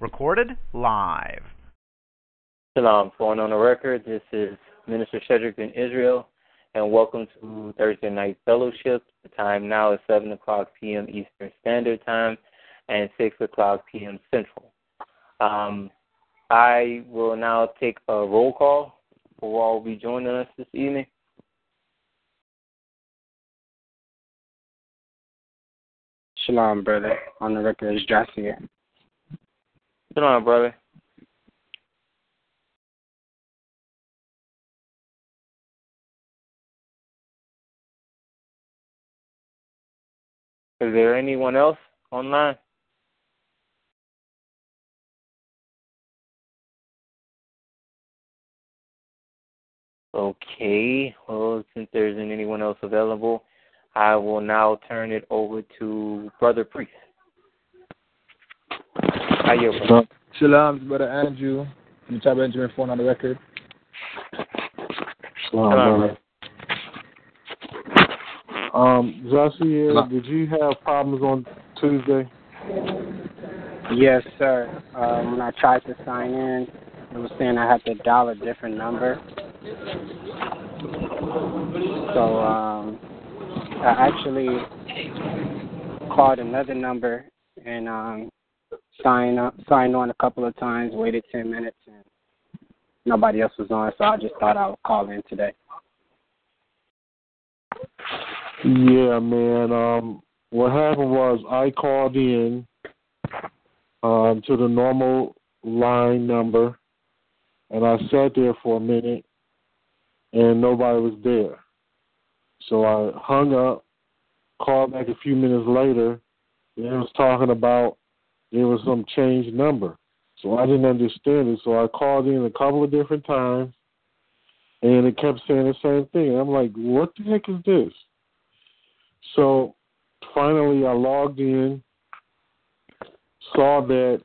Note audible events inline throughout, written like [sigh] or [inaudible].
Recorded live. Shalom. Going on the record, this is Minister Shedrick in Israel, and welcome to Thursday Night Fellowship. The time now is 7 o'clock p.m. Eastern Standard Time and 6 o'clock p.m. Central. Um, I will now take a roll call for all will be joining us this evening. Shalom, brother. On the record is Jasier. Shalom, brother. Is there anyone else online? Okay. Well, since there isn't anyone else available, I will now turn it over to Brother Priest. How you, brother? Shalom, brother Andrew. You type Benjamin phone on the record. Shalom, Shalom. brother. Um, Jasier, did you have problems on Tuesday? Yes, sir. Um, when I tried to sign in, it was saying I had to dial a different number. So um, I actually called another number and um, signed up, signed on a couple of times. Waited ten minutes and nobody else was on, so I just thought I would call in today. Yeah, man. Um, what happened was I called in um, to the normal line number, and I sat there for a minute, and nobody was there. So I hung up, called back a few minutes later, and it was talking about there was some changed number. So I didn't understand it. So I called in a couple of different times, and it kept saying the same thing. I'm like, what the heck is this? So finally, I logged in, saw that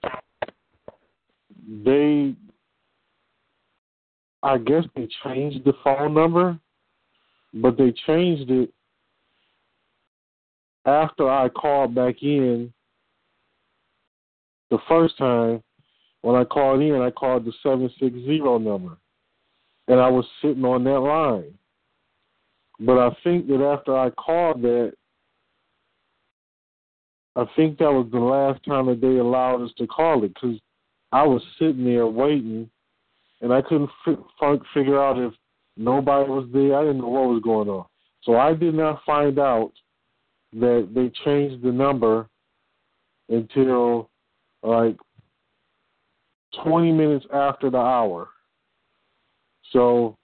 they, I guess they changed the phone number, but they changed it after I called back in the first time. When I called in, I called the 760 number, and I was sitting on that line. But I think that after I called that, I think that was the last time that they allowed us to call it because I was sitting there waiting, and I couldn't fi- figure out if nobody was there. I didn't know what was going on, so I did not find out that they changed the number until like 20 minutes after the hour. So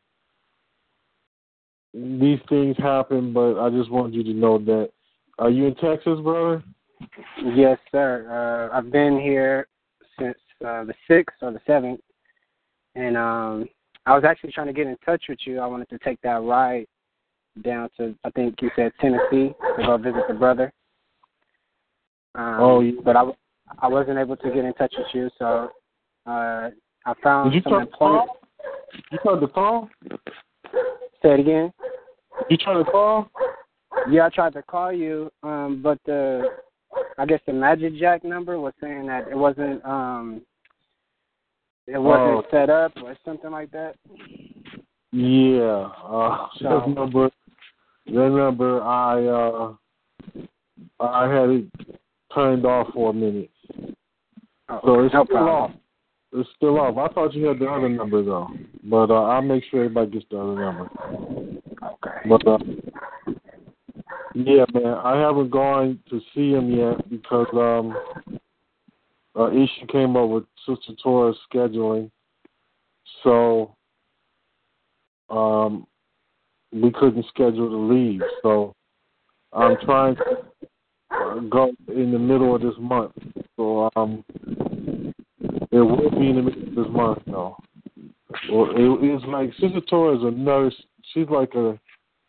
these things happen, but I just wanted you to know that. Are you in Texas, brother? Yes, sir. Uh, I've been here since uh, the sixth or the seventh, and um, I was actually trying to get in touch with you. I wanted to take that ride down to I think you said Tennessee to go visit the brother. Um, Oh, yeah. but I I wasn't able to get in touch with you, so uh, I found Did you some employment. You turned the phone? Say it again. You turned to call? Yeah, I tried to call you, um, but the I guess the Magic Jack number was saying that it wasn't um it wasn't Oh. set up or something like that. Yeah. Uh, So- that number. That number. I uh, I had it turned off for a minute, Oh, so it's no still off. It's still off. I thought you had the other number though, but uh, I'll make sure everybody gets the other number. Okay. But uh, yeah, man, I haven't gone to see him yet because um, uh, issue came up with Sister Torah's scheduling, so um, we couldn't schedule the leave. So I'm trying to go in the middle of this month. So um, it will be in the middle of this month, though. Well, it, it's like Sister Torah is a nurse. She's like a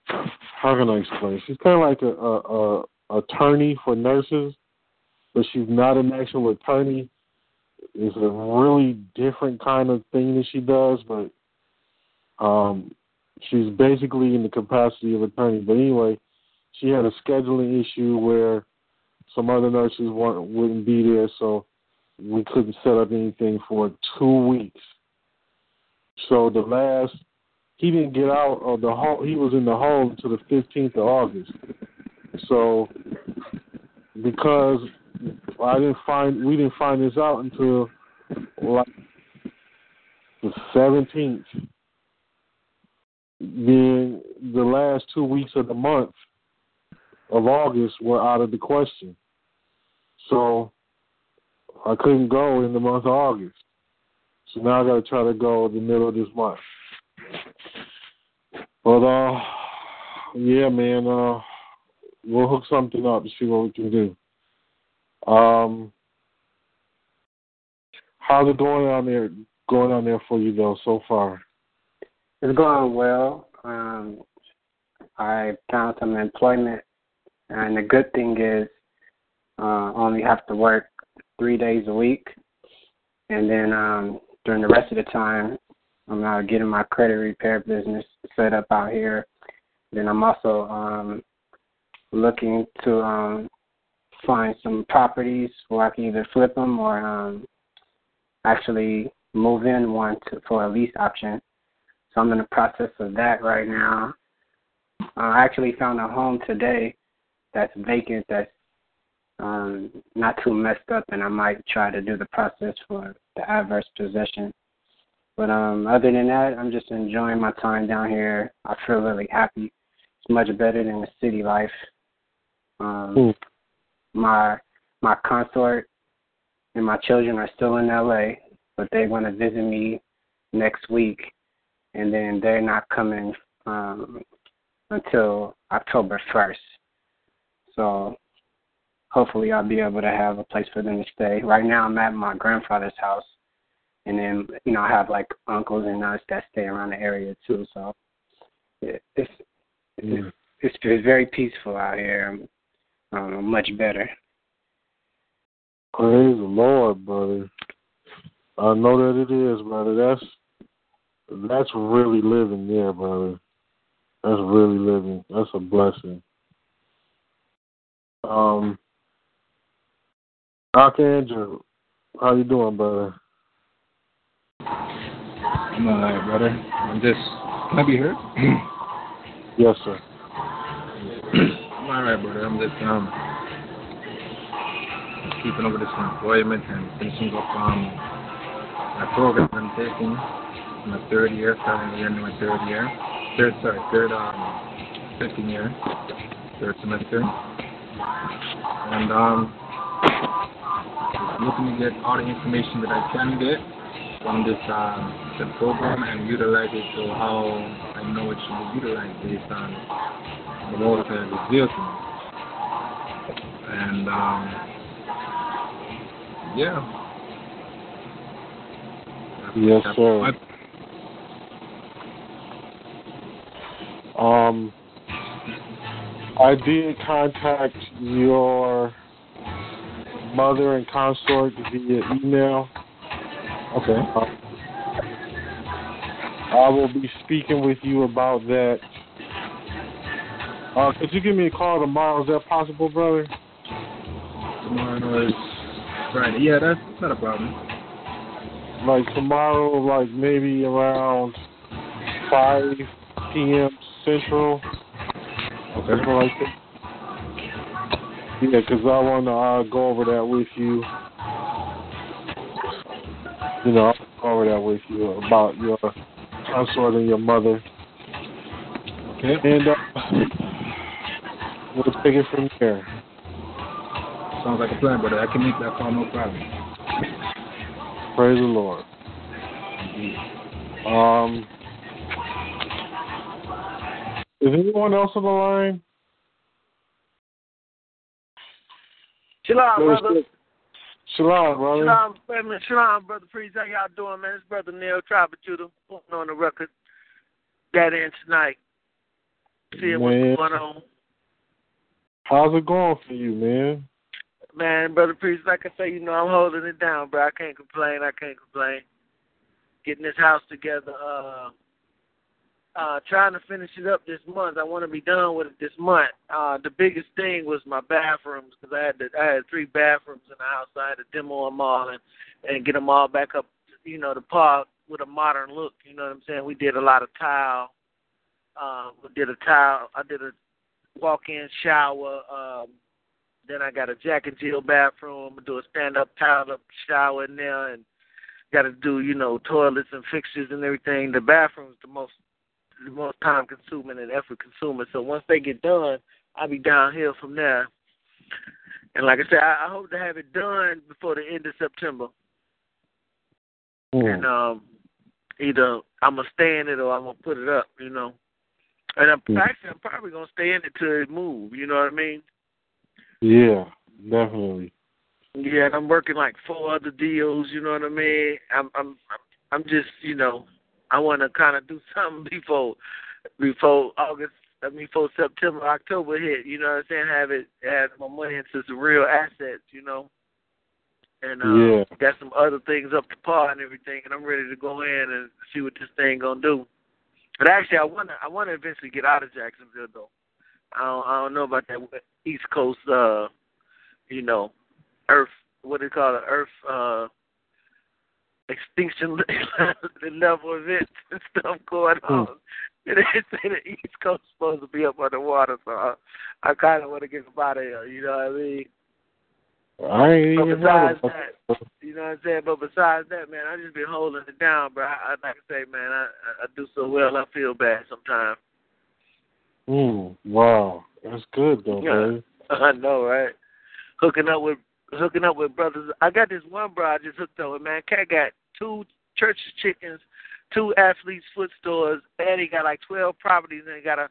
how can I explain? She's kind of like a, a, a attorney for nurses, but she's not an actual attorney. It's a really different kind of thing that she does, but um, she's basically in the capacity of attorney. But anyway, she had a scheduling issue where some other nurses weren't wouldn't be there, so we couldn't set up anything for two weeks. So the last he didn't get out of the home. He was in the home until the 15th of August. So because I didn't find we didn't find this out until like the 17th, being the last two weeks of the month of August were out of the question. So I couldn't go in the month of August. So now I got to try to go in the middle of this month. But uh, yeah, man, uh, we'll hook something up to see what we can do. Um, how's it going on there? Going on there for you though so far? It's going well. Um, I found some employment, and the good thing is, uh, only have to work three days a week, and then um, during the rest of the time, I'm now getting my credit repair business set up out here. Then I'm also um, looking to um, find some properties where I can either flip them or um, actually move in one to, for a lease option. So I'm in the process of that right now. Uh, I actually found a home today that's vacant that's um, not too messed up, and I might try to do the process for the adverse possession. But um, other than that, I'm just enjoying my time down here. I feel really happy. It's much better than the city life. Um, mm. My my consort and my children are still in LA, but they want to visit me next week, and then they're not coming um, until October 1st. So hopefully I'll be able to have a place for them to stay. Right now I'm at my grandfather's house and then you know I have like uncles and aunts that stay around the area too. So it, it's it's, it's it's very peaceful out here. Um, much better. Praise the Lord, brother. I know that it is, brother. That's that's really living there, brother. That's really living. That's a blessing. Um, Archangel, how you doing, brother? I'm alright, brother. I'm just. Can I be heard? [clears throat] yes, sir. [clears throat] I'm alright, brother. I'm just um keeping over this employment and finishing up um my program I'm taking. My third year, starting the end of my third year. Third, sorry, third um second year, third semester, and um looking to get all the information that I can get from this uh, the program and utilize it to how I know it should be utilized based on the Lord has revealed to me. And um, yeah. Yes, sir. Um, I did contact your mother and consort via email. Okay. Uh, I will be speaking with you about that. Uh, could you give me a call tomorrow? Is that possible, brother? Tomorrow is Friday. Yeah, that's not a problem. Like tomorrow, like maybe around 5 p.m. Central. Okay. Something like that. Yeah, because I want to uh, go over that with you you know, I'll go over that with you about your consort and your mother. Okay. And uh, we'll take it from there. Sounds like a plan, brother. I can make that call, no problem. Praise the Lord. Um, is anyone else on the line? Shalom, brother. Shalom, brother. Shalom, family. Shalom, brother Priest. How y'all doing, man? It's brother Neil Tribal Judah on the record. that in tonight. See what's going on. How's it going for you, man? Man, brother Priest, like I say, you know, I'm holding it down, bro. I can't complain. I can't complain. Getting this house together, uh, uh, trying to finish it up this month. I want to be done with it this month. Uh, the biggest thing was my bathrooms because I had to, I had three bathrooms in the house. I had to demo them all and and get them all back up, you know, the park with a modern look. You know what I'm saying? We did a lot of tile. Uh, we did a tile. I did a walk-in shower. Um, then I got a Jack and Jill bathroom. Do a stand-up tile-up shower in there, and got to do you know toilets and fixtures and everything. The bathroom's the most the most time consuming and effort consuming. So once they get done, I'll be downhill from there. And like I said, I, I hope to have it done before the end of September. Mm. And um, either I'm gonna stay in it or I'm gonna put it up, you know. And I'm Mm. actually I'm probably gonna stay in it till it move. You know what I mean? Yeah, definitely. Yeah, and I'm working like four other deals. You know what I mean? I'm I'm I'm just you know I want to kind of do [laughs] something before before August. I mean, before September, October hit. You know what I'm saying? Have it have my money into some real assets. You know. And uh, Yeah. got some other things up to par and everything, and I'm ready to go in and see what this thing gonna do. But actually, I wanna I wanna eventually get out of Jacksonville though. I don't I don't know about that East Coast, uh, you know, Earth. What do you call it? Earth uh, extinction [laughs] level events [laughs] and stuff going on. And they say the East Coast is supposed to be up underwater, so I, I kind of want to get up out of here. You know what I mean? I ain't But even besides that, you know what I'm saying? But besides that, man, I just been holding it down, bro. I, I like I say, man, I, I do so well. I feel bad sometimes. Mm, wow, that's good though, Yeah. man. [laughs] I know, right? Hooking up with hooking up with brothers. I got this one bro I just hooked up with, man. Cat got two church chickens, two athletes foot stores, and he got like twelve properties and he got a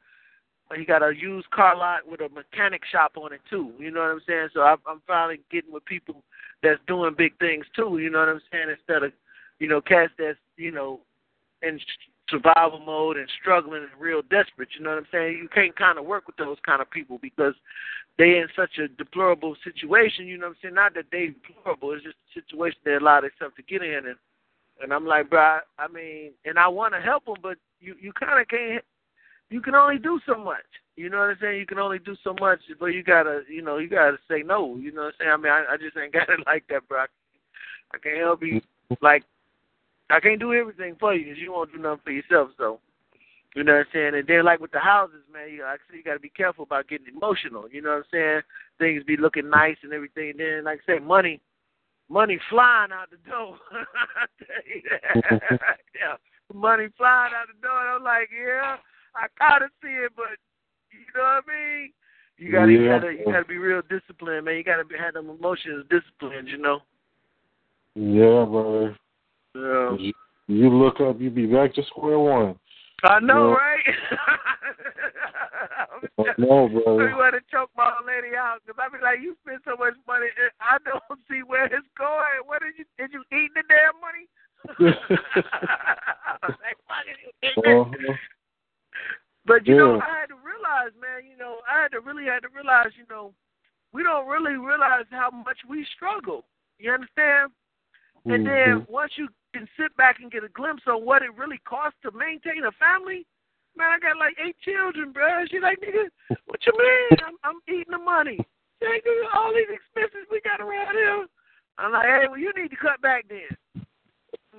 he got a used car lot with a mechanic shop on it too. You know what I'm saying? So I'm, I'm finally getting with people that's doing big things too. You know what I'm saying? Instead of you know cats that's you know in survival mode and struggling and real desperate. You know what I'm saying? You can't kind of work with those kind of people because they in such a deplorable situation. You know what I'm saying? Not that they deplorable. It's just a situation they allow themselves to get in and. And I'm like, bro, I, I mean, and I want to help them, but you you kind of can't you can only do so much. You know what I'm saying? You can only do so much, but you gotta, you know, you gotta say no. You know what I'm saying? I mean, I, I just ain't got it [laughs] like that, bro. I, I can't help you. Like, I can't do everything for you because you won't do nothing for yourself. So, you know what I'm saying? And then, like with the houses, man, you actually you gotta be careful about getting emotional. You know what I'm saying? Things be looking nice and everything. And Then, like I say, money, money flying out the door. [laughs] I tell you that. Mm-hmm. [laughs] yeah, money flying out the door. And I'm like, yeah. I kind of see it, but you know what I mean. You gotta, you gotta, you gotta be real disciplined, man. You gotta be, have them emotions disciplined, you know. Yeah, brother. Yeah. You, you look up, you be back to square one. I know, Yeah. right? [laughs] I know, We brother. [laughs] want to choke my old lady out because I be like, you spend so much money, and I don't [laughs] see where it's going. What did you [laughs] did you eat the damn money? I was like, fuck you ignorant. Uh-huh. But you know, I had to realize, man. You know, I had to really had to realize, you know, we don't really realize how much we struggle. You understand? And then Mhm. once you can sit back and get a glimpse on what it really costs to maintain a family, man, I got like eight children, bro. She like, nigga, what you mean? I'm, I'm eating the money. She like, nigga, all these expenses we got around here. I'm like, hey, well, you need to cut back then. [laughs]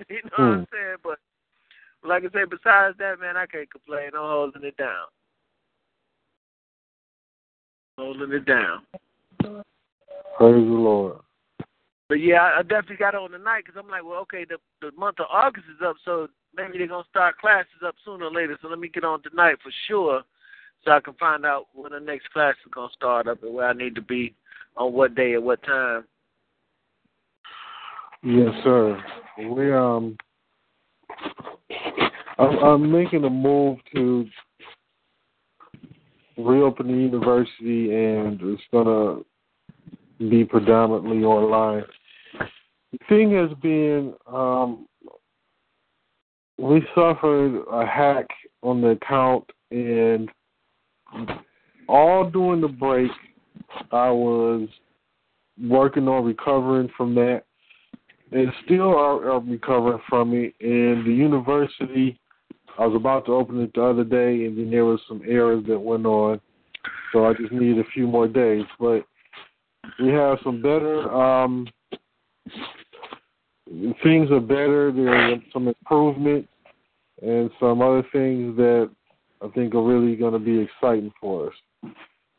You know what I'm hmm. saying? But like I said, besides that, man, I can't complain. I'm holding it down. Holding it down. Praise the Lord. But yeah, I, definitely got on tonight because I'm like, well, okay, the the month of August is up, so maybe they're gonna start classes up sooner or later. So let me get on tonight for sure, so I can find out when the next class is gonna start up and where I need to be on what day at what time. Yes, sir. We um, I'm, I'm making a move to reopen the university, and it's gonna be predominantly online. Thing has been, um, we suffered a hack on the account, and all during the break, I was working on recovering from that and still are, are recovering from it. And the university I was about to open it the other day, and then there was some errors that went on, so I just need a few more days. But we have some better um, things are better. There's some improvement and some other things that I think are really going to be exciting for us.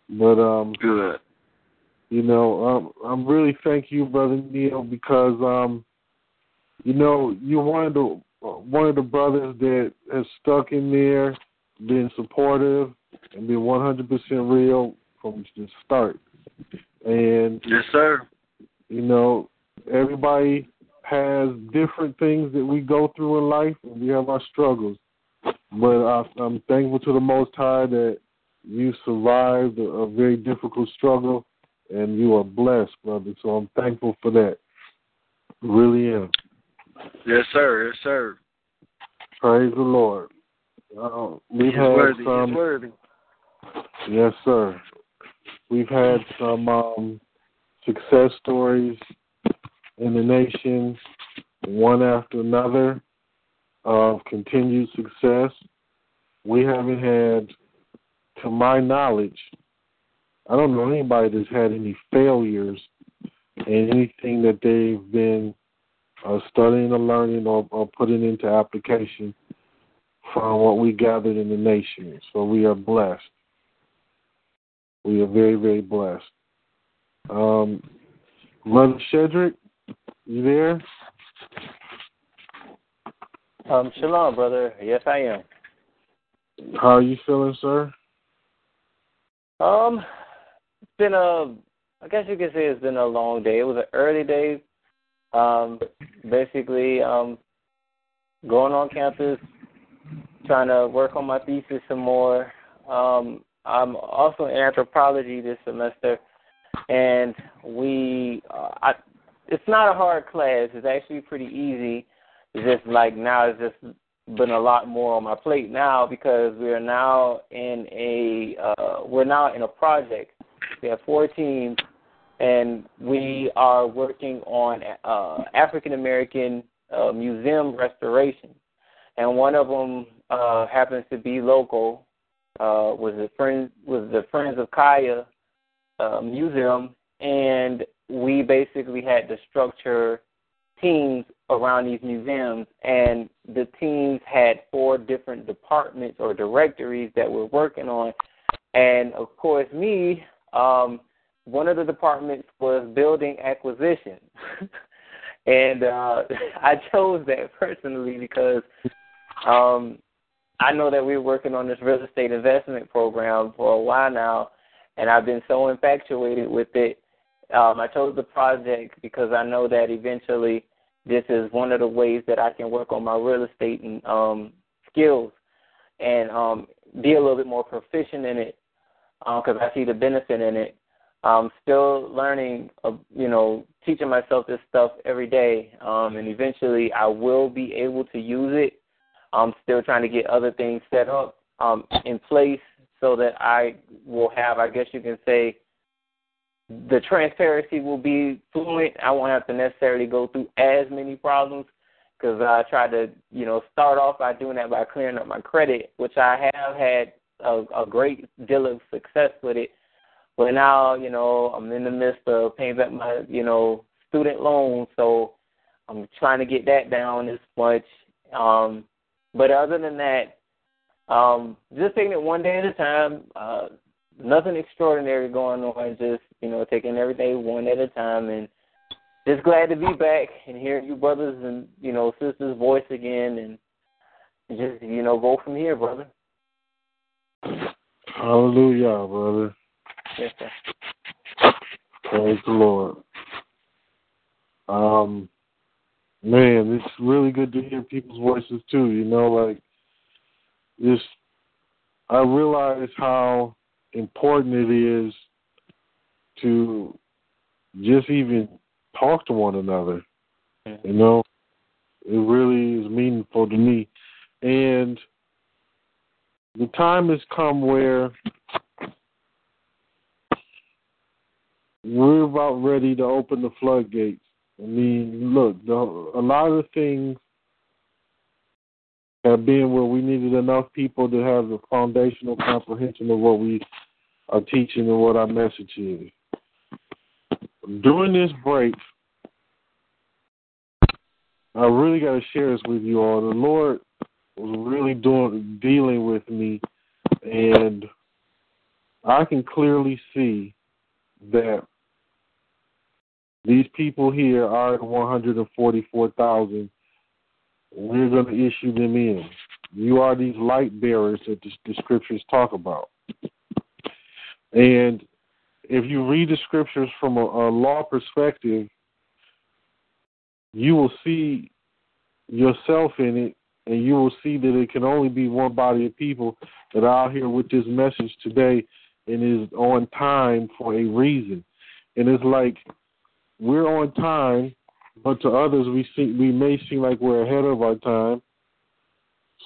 But um, good. You know, um, I'm really thank you, brother Neil, because um, you know you're one of the one of the brothers that has stuck in there, been supportive, and been 100% real from the start. And yes, sir. You know, everybody has different things that we go through in life, and we have our struggles. But I, I'm thankful to the Most High that you survived a, a very difficult struggle, and you are blessed, brother. So I'm thankful for that. Really am. Yes, sir. Yes, sir. Praise the Lord. Uh, we've He's had worthy. some. He's worthy. Yes, sir. We've had some um, success stories in the nation, one after another, of continued success. We haven't had, to my knowledge, I don't know anybody that's had any failures in anything that they've been uh, studying or learning or, or putting into application from what we gathered in the nation. So we are blessed. We are very, very blessed. Um, Brother Shedrick, you there? Um, shalom, brother. Yes, I am. How are you feeling, sir? Um, it's been a, I guess you could say it's been a long day. It was an early day. Um, basically, um, going on campus, trying to work on my thesis some more. Um, I'm also in anthropology this semester, and we, uh, I, it's not a hard class. It's actually pretty easy. It's just like now it's just been a lot more on my plate now because we are now in a uh, we're now in a project. We have four teams, and we are working on uh, African American uh, museum restoration. And one of them uh, happens to be local. Uh, was the friend was the Friends of Kaya uh, Museum, and we basically had to structure teams around these museums, and the teams had four different departments or directories that we're working on. And of course, me, um, one of the departments was building acquisition. [laughs] and uh, [laughs] I chose that personally because um, I know that we're working on this real estate investment program for a while now, and I've been so infatuated with it. Um, I chose the project because I know that eventually this is one of the ways that I can work on my real estate and um, skills and um, be a little bit more proficient in it because uh, I see the benefit in it. I'm still learning, uh, you know, teaching myself this stuff every day, um, and eventually I will be able to use it. I'm still trying to get other things set up um, in place so that I will have, I guess you can say, the transparency will be fluent. I won't have to necessarily go through as many problems because I try to, you know, start off by doing that by clearing up my credit, which I have had a, a great deal of success with it. But now, you know, I'm in the midst of paying back my, you know, student loans, so I'm trying to get that down as much. Um, but other than that, um, just taking it one day at a time. Uh, nothing extraordinary going on. Just you know, taking every day one at a time, and just glad to be back and hear you brothers and you know sisters' voice again, and just you know go from here, brother. Hallelujah, brother. Yes, sir. Praise the Lord. Um, man, it's really good to hear people's voices too. You know, like this. I realize how important it is to just even talk to one another. You know, it really is meaningful to me. And the time has come where we're about ready to open the floodgates. I mean, look, the, a lot of the things have been where we needed enough people to have the foundational comprehension of what we are teaching and what our message is. During this break, I really got to share this with you all. The Lord was really doing dealing with me, and I can clearly see that these people here are at 144,000. We're going to issue them in. You are these light bearers that the, the scriptures talk about. And if you read the scriptures from a, a law perspective, you will see yourself in it, and you will see that it can only be one body of people that are out here with this message today and is on time for a reason. And it's like we're on time, but to others we see we may seem like we're ahead of our time.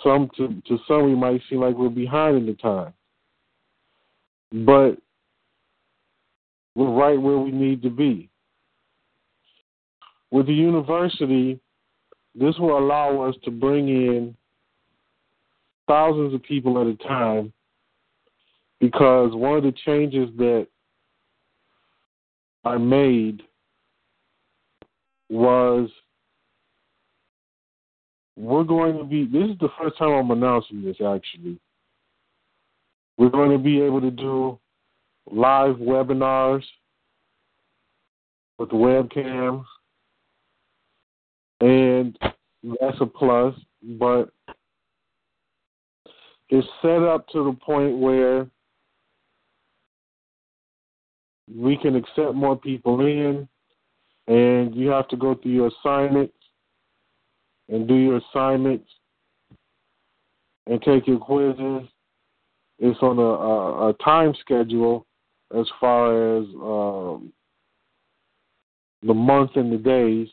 Some to to some we might seem like we're behind in the time. But we're right where we need to be. With the university, this will allow us to bring in thousands of people at a time because one of the changes that I made was we're going to be this is the first time I'm announcing this actually. We're going to be able to do live webinars with webcams and that's a plus, but it's set up to the point where we can accept more people in, and you have to go through your assignments and do your assignments and take your quizzes. It's on a, a, a time schedule as far as um, the month and the days,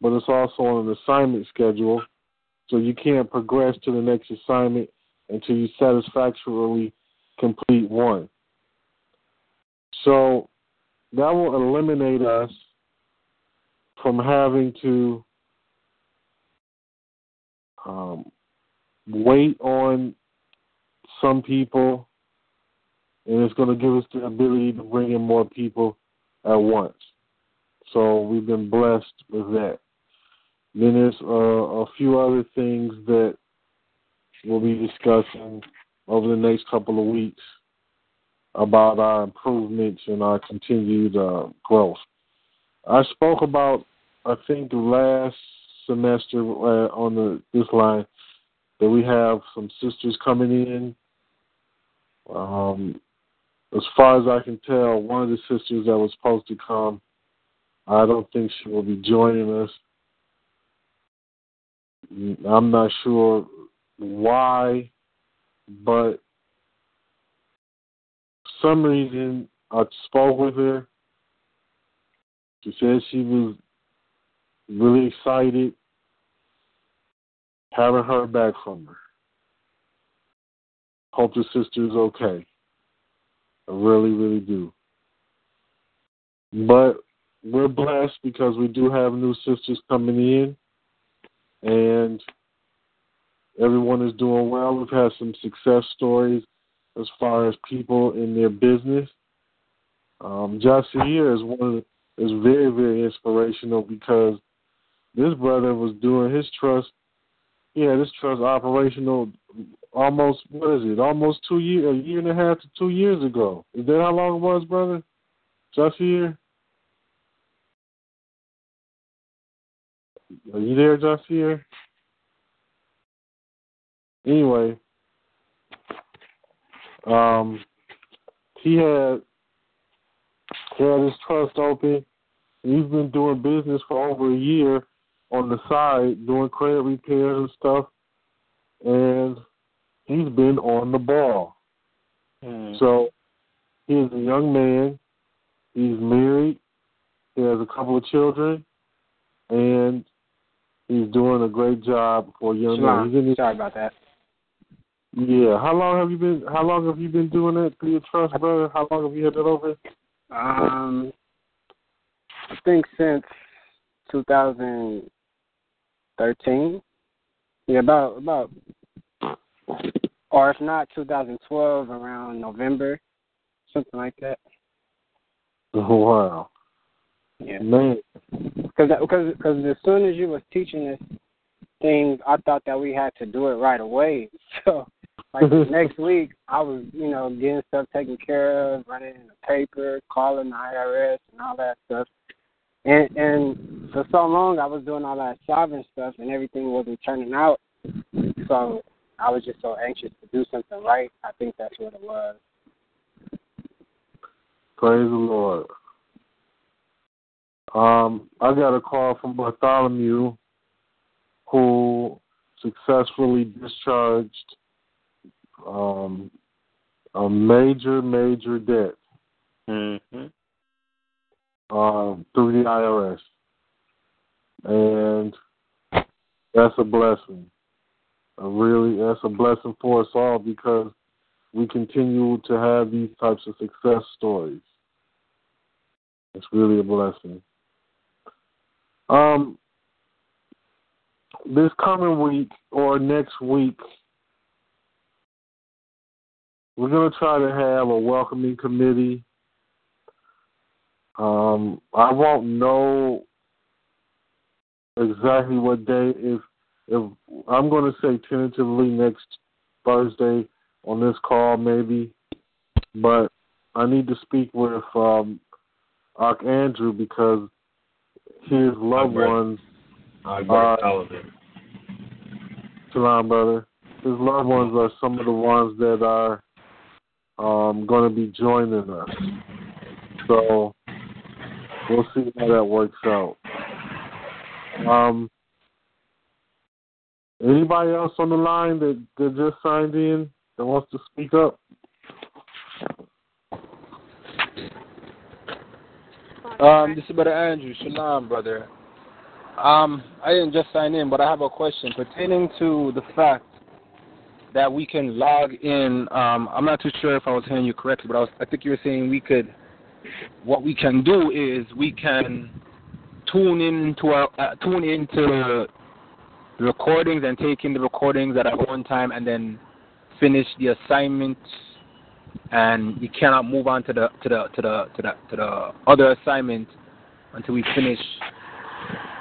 but it's also on an assignment schedule. So you can't progress to the next assignment until you satisfactorily complete one. So that will eliminate us from having to um, wait on some people, and it's going to give us the ability to bring in more people at once. So we've been blessed with that. Then there's uh, a few other things that we'll be discussing over the next couple of weeks about our improvements and our continued uh, growth. I spoke about, I think, last semester uh, on the this line that we have some sisters coming in. Um, as far as I can tell, one of the sisters that was supposed to come, I don't think she will be joining us. I'm not sure why, but some reason, I spoke with her. She said she was really excited. Haven't heard back from her. Hope the sister is okay. I really, really do. But we're blessed because we do have new sisters coming in, and everyone is doing well. We've had some success stories as far as people in their business. Um, Jasier is one of the, is very very inspirational because this brother was doing his trust. Yeah, this trust operational almost what is it? Almost two year, a year and a half to two years ago. Is that how long it was, brother? Jasier? Are you there, Jasier? Anyway, um, he had he had his trust open. He's been doing business for over a year on the side, doing credit repairs and stuff, and he's been on the ball. Mm. So he's a young man. He's married. He has a couple of children, and he's doing a great job for a young Shalom. man. His, Sorry about that. Yeah. How long have you been? How long have you been doing that for your trust, brother? How long have you had that over? Um, I think since 2013. Yeah, about about, or if not 2012, around November, something like that. Wow. Yeah. Man. Because because because as soon as you was teaching this thing, I thought that we had to do it right away. [laughs] So like [laughs] next week, I was you know getting stuff taken care of, running in the paper, calling the IRS, and all that stuff. And and for so long, I was doing all that sovereign stuff, and everything wasn't turning out. So I was just so anxious to do something right. I think that's what it was. Praise the Lord. Um, I got a call from Bartholomew who successfully discharged um, a major, major debt Mm-hmm. Um, through the IRS. And that's a blessing. A really, that's a blessing for us all because we continue to have these types of success stories. It's really a blessing. Um, this coming week or next week, we're going to try to have a welcoming committee. Um, I won't know exactly what day. If if I'm going to say tentatively next Thursday on this call, maybe, but I need to speak with um, Ark Andrew because his loved ones. Albert Uh. Shalom, brother. His loved ones are some of the ones that are um, going to be joining us. So we'll see how that works out. Um, anybody else on the line that, that just signed in that wants to speak up? Um, this is Brother Andrew. Shalom, brother. Um, I didn't just sign in, but I have a question pertaining to the fact that we can log in. Um, I'm not too sure if I was hearing you correctly, but I, was, I think you were saying we could. What we can do is we can tune into our, uh, tune into the recordings and take in the recordings at our own time, and then finish the assignment and we cannot move on to the to the to the to the to the other assignment until we finish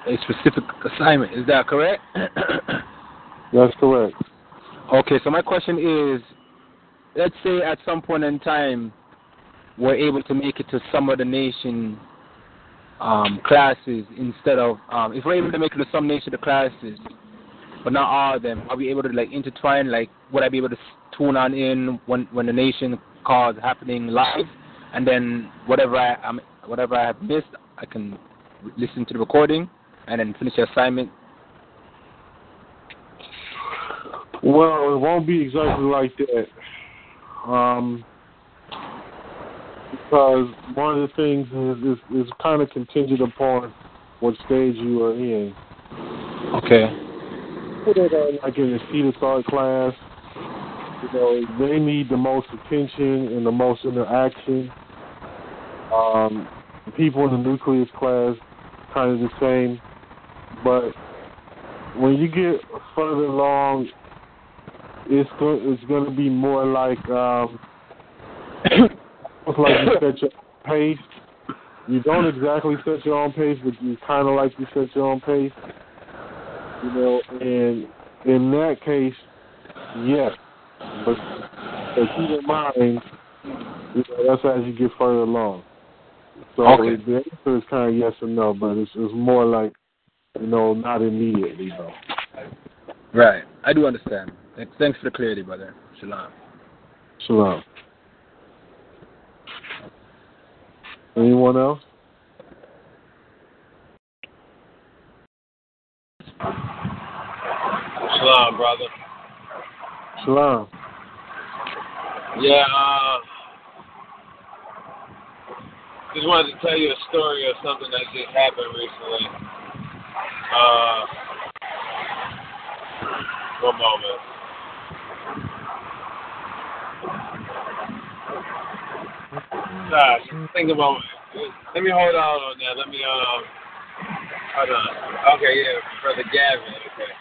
a specific assignment. Is that correct? [coughs] That's correct. okay, so my question is let's say at some point in time we're able to make it to some of the nation um, classes instead of um, if we're able to make it to some nation of classes but not all of them, are we able to like intertwine like would I be able to tune on in when when the nation call is happening live and then whatever I um, whatever I have missed I can listen to the recording and then finish the assignment. Well, it won't be exactly like that. Um, because one of the things is, is, is kind of contingent upon what stage you are in. Okay. People that are like in the Cedar Start class, you know, they need the most attention and the most interaction. Um, people in the nucleus class, kind of the same. But when you get further along, it's go- it's going to be more like um, [clears throat] almost like you [laughs] set your own pace. You don't exactly set your own pace, but you kind of like you set your own pace. You know, and in that case, yes. But, but keep in mind, you know, that's as you get further along. So Okay. the answer is kind of yes or no, but it's, it's more like, you know, not immediately, though. Right. I do understand. Thanks- Thanks for the clarity, brother. Shalom. Shalom. Anyone else? Shalom, brother. Shalom. Yeah, uh, just wanted to tell you a story of something that just happened recently. Uh, one moment. Gosh, think about Let me hold on on that. Let me, um, hold on. Okay, yeah, Brother Gavin, okay.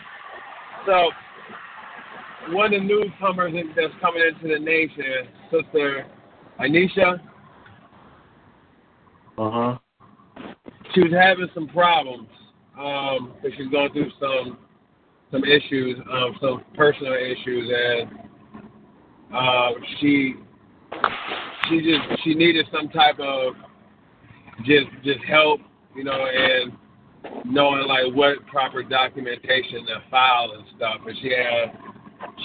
So, one of the newcomers that's coming into the nation, Sister Anisha, Uh huh. she was having some problems. Um, but she's going through some some issues, um, some personal issues, and uh, she she just she needed some type of just just help, you know, and knowing like what proper documentation to file and stuff. And she had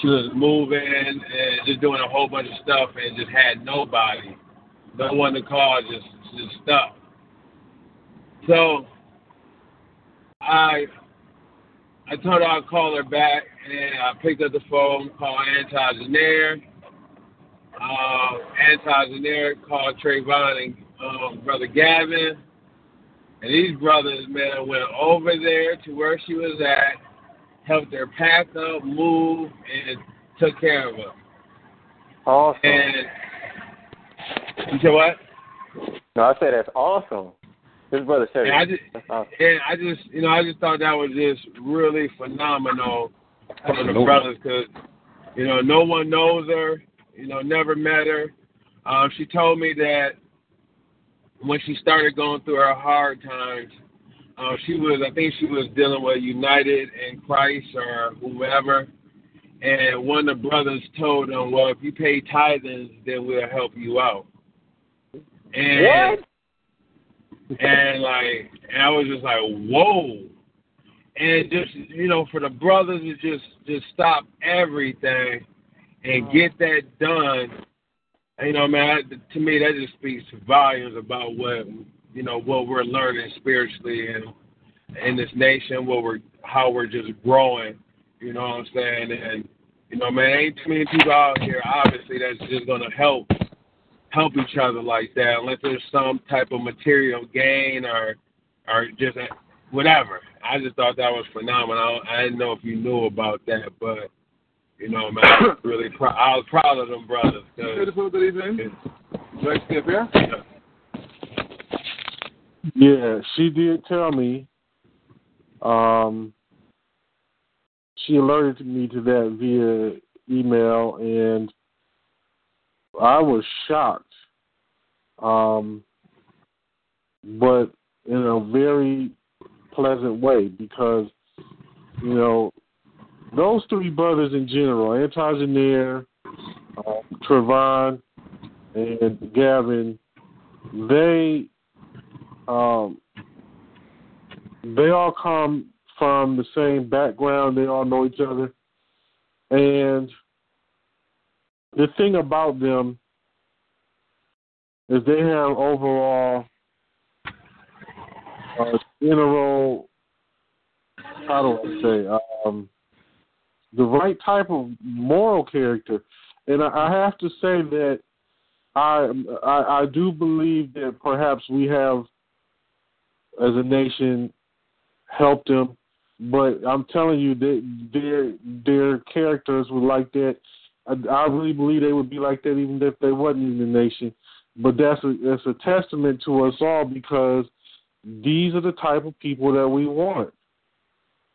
she was moving and just doing a whole bunch of stuff and just had nobody, no one to call, just just stuff. So I I told her I'd call her back, and I picked up the phone, called Anti-Genere. Uh, Anti-Genere called Trayvon and um, Brother Gavin. And these brothers, man, went over there to where she was at, helped her pack up, move, and took care of her. Awesome. And you said what? No, I said that's awesome. This brother said And I just, that's awesome. and I just, you know, I just thought that was just really phenomenal from the brothers because, you know, no one knows her, you know, never met her. Um, she told me that when she started going through her hard times, uh, she was, I think she was dealing with United in Christ or whoever. And one of the brothers told them, well, if you pay tithings, then we'll help you out. And and like and I was just like, whoa. And just you know, for the brothers to just just stop everything and get that done, you know, man, to me that just speaks volumes about what you know what we're learning spiritually and in this nation, what we're how we're just growing. You know what I'm saying? And you know, man, ain't too many people out here obviously that's just gonna help help each other like that unless there's some type of material gain or or just whatever. I just thought that was phenomenal. I didn't know if you knew about that, but you know, man, I was [coughs] really proud. I was proud of them brothers. 'cause- Beautiful, good evening. Do I stay up here? Yeah, she did tell me. Um, she alerted me to that via email, and I was shocked. Um, but in a very pleasant way because you know those three brothers in general, Antagenaire, uh, Trevon, and Gavin, they um, they all come from the same background. They all know each other, and the thing about them is they have overall uh, general. How do I say? Um, the right type of moral character, and I, have to say that I, I I do believe that perhaps we have, as a nation, helped them. But I'm telling you, that their their characters were like that. I, I really believe they would be like that even if they wasn't in the nation. But that's a that's a testament to us all because these are the type of people that we want.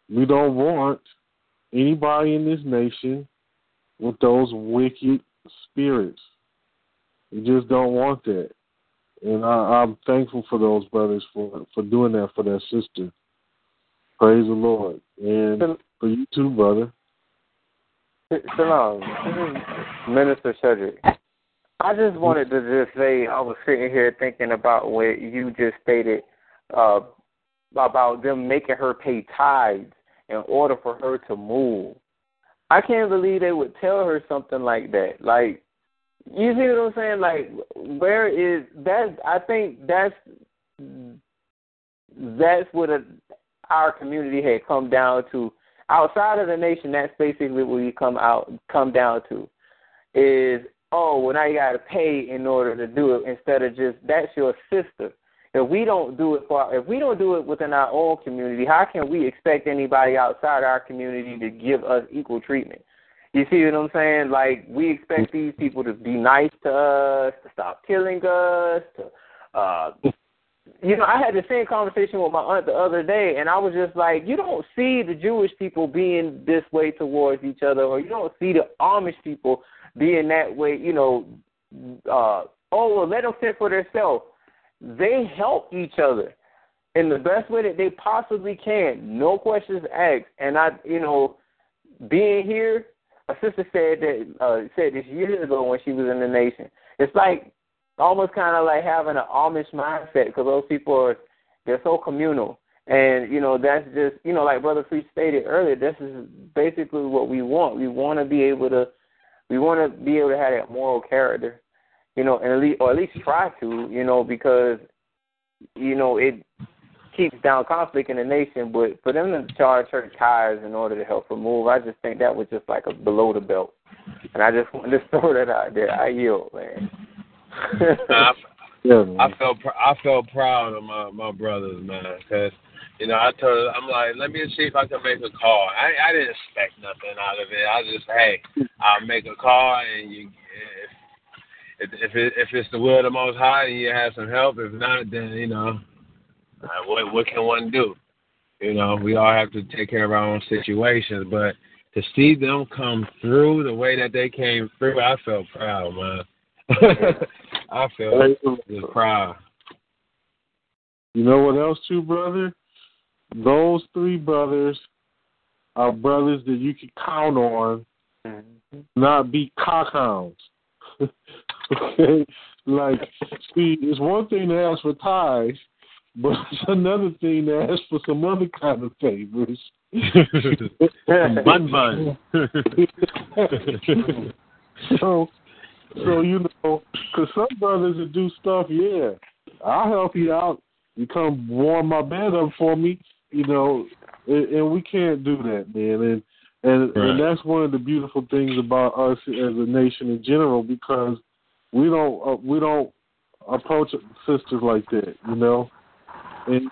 We don't want anybody in this nation with those wicked spirits. We just don't want that. And I, I'm thankful for those brothers for for doing that for their sister. Praise the Lord. And for you too, brother. Shalom. This is Minister Cedric. I just wanted to just say I was sitting here thinking about what you just stated uh, about them making her pay tithes in order for her to move. I can't believe they would tell her something like that. Like, you see what I'm saying? Like, where is that? I think that's that's what a, our community had come down to. Outside of the nation, that's basically what we come out come down to. Is oh well now you got to pay in order to do it instead of just that's your sister. If we don't do it for if we don't do it within our own community, how can we expect anybody outside our community to give us equal treatment? You see what I'm saying? Like we expect these people to be nice to us, to stop killing us, to uh you know, I had the same conversation with my aunt the other day, and I was just like, you don't see the Jewish people being this way towards each other, or you don't see the Amish people being that way. You know, uh, oh well, let them fend for themselves. They help each other in the best way that they possibly can, no questions asked. And I, you know, being here, a sister said that uh, said this years ago when she was in the nation. It's like almost kind of like having an Amish mindset because those people are they're so communal. And you know that's just you know like Brother Free stated earlier. This is basically what we want. We want to be able to, we want to be able to have that moral character, you know, and at least or at least try to, you know, because you know it keeps down conflict in the nation. But for them to charge church tires in order to help remove, I just think that was just like a below the belt. And I just [laughs] wanted to throw that out there. I yield, man. I, [laughs] yeah, man. I felt pr- I felt proud of my my brothers, man, because you know I told her, I'm like, let me see if I can make a call. I I didn't expect nothing out of it. I just hey, I'll make a call and you. If if it, if it's the will of the Most High and you have some help, if not, then you know, uh, what what can one do? You know, we all have to take care of our own situations, but to see them come through the way that they came through, I felt proud, man. [laughs] I feel proud. You know what else, too, brother? Those three brothers are brothers that you can count on, mm-hmm. not be cockhounds. [laughs] okay, [laughs] like see, it's one thing to ask for ties, but it's another thing to ask for some other kind of favors. bun bun. [laughs] so so you know, because some brothers that do stuff, yeah, I'll help you out. You come warm my bed up for me, you know, and, and we can't do that, man. And and right. and that's one of the beautiful things about us as a nation in general because we don't uh, we don't approach sisters like that, you know, and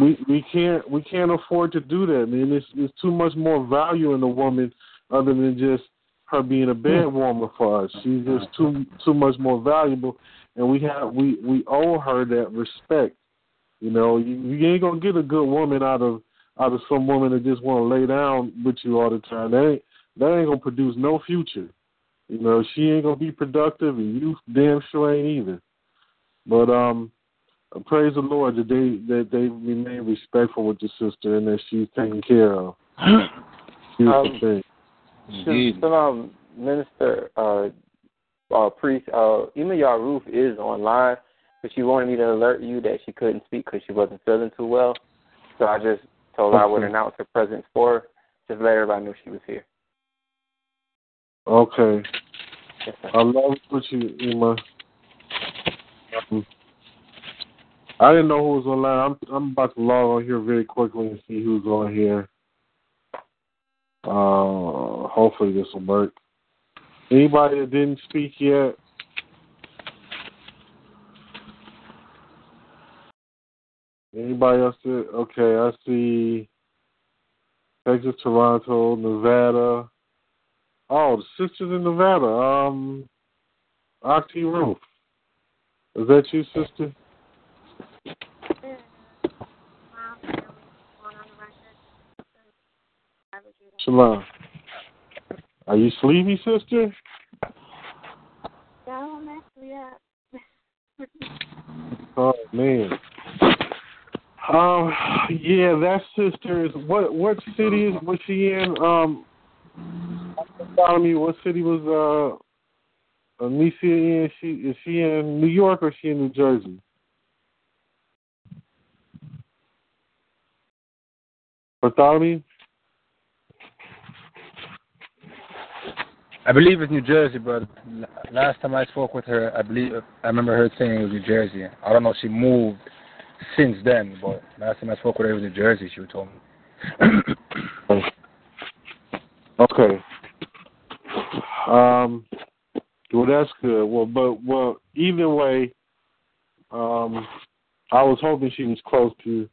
we we can't we can't afford to do that, man. It's it's too much more value in a woman other than just her being a bed warmer for us. She's just too too much more valuable, and we have we we owe her that respect. You know, you, you ain't gonna get a good woman out of out of some woman that just want to lay down with you all the time. That ain't that ain't gonna produce no future. You know, she ain't gonna be productive, and you damn sure ain't either. But um, praise the Lord that they that they remain respectful with the sister and that she's taken care of. [clears throat] Beautiful um, thing. Indeed. um, Minister, uh, uh, priest, uh, Ima Roof is online, but she wanted me to alert you that she couldn't speak because she wasn't feeling too well. So I just told her I would announce her presence for her. Just let everybody know she was here. Okay. I love what you, Ima. I didn't know who was online. I'm I'm about to log on here very quickly and see who's on here. Uh, hopefully this will work. Anybody that didn't speak yet? Anybody else? Did? Okay, I see Texas, Toronto, Nevada. Oh, the sisters in Nevada. Um, Octi Roof. Is that you, sister? Shalom. Are you sleepy, sister? No, I'm actually up. [laughs] oh man. Um, yeah, that sister is what? What city is was she in? Um, me what city was uh Anicia in? She is she in New York or she in New Jersey? Bartholomew? I believe it's New Jersey, but last time I spoke with her, I believe I remember her saying it was New Jersey. I don't know if she moved since then, but last time I spoke with her, it was New Jersey. She told me. [clears throat] okay. Um. Well, that's good. Well, but well, either way, um, I was hoping she was close to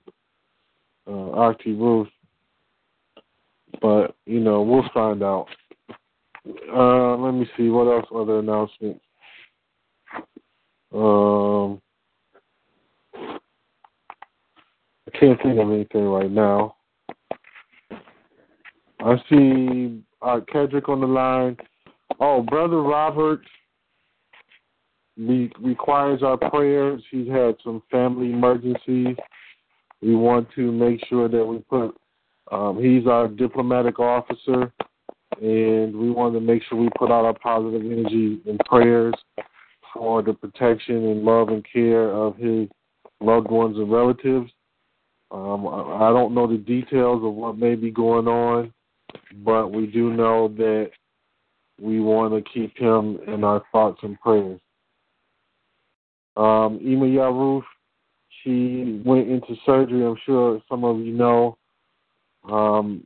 uh, Octi Ruth, but you know, we'll find out. Uh, let me see what else other announcements. Um, can't think of anything right now. I see uh, Kedrick on the line. Oh, brother Robert re- requires our prayers. He's had some family emergencies. We want to make sure that we put. Um, he's our diplomatic officer, and we want to make sure we put out our positive energy and prayers for the protection and love and care of his loved ones and relatives. Um, I don't know the details of what may be going on, but we do know that we want to keep him in our thoughts and prayers. Um, Ima Yaruf, she went into surgery, I'm sure some of you know, um,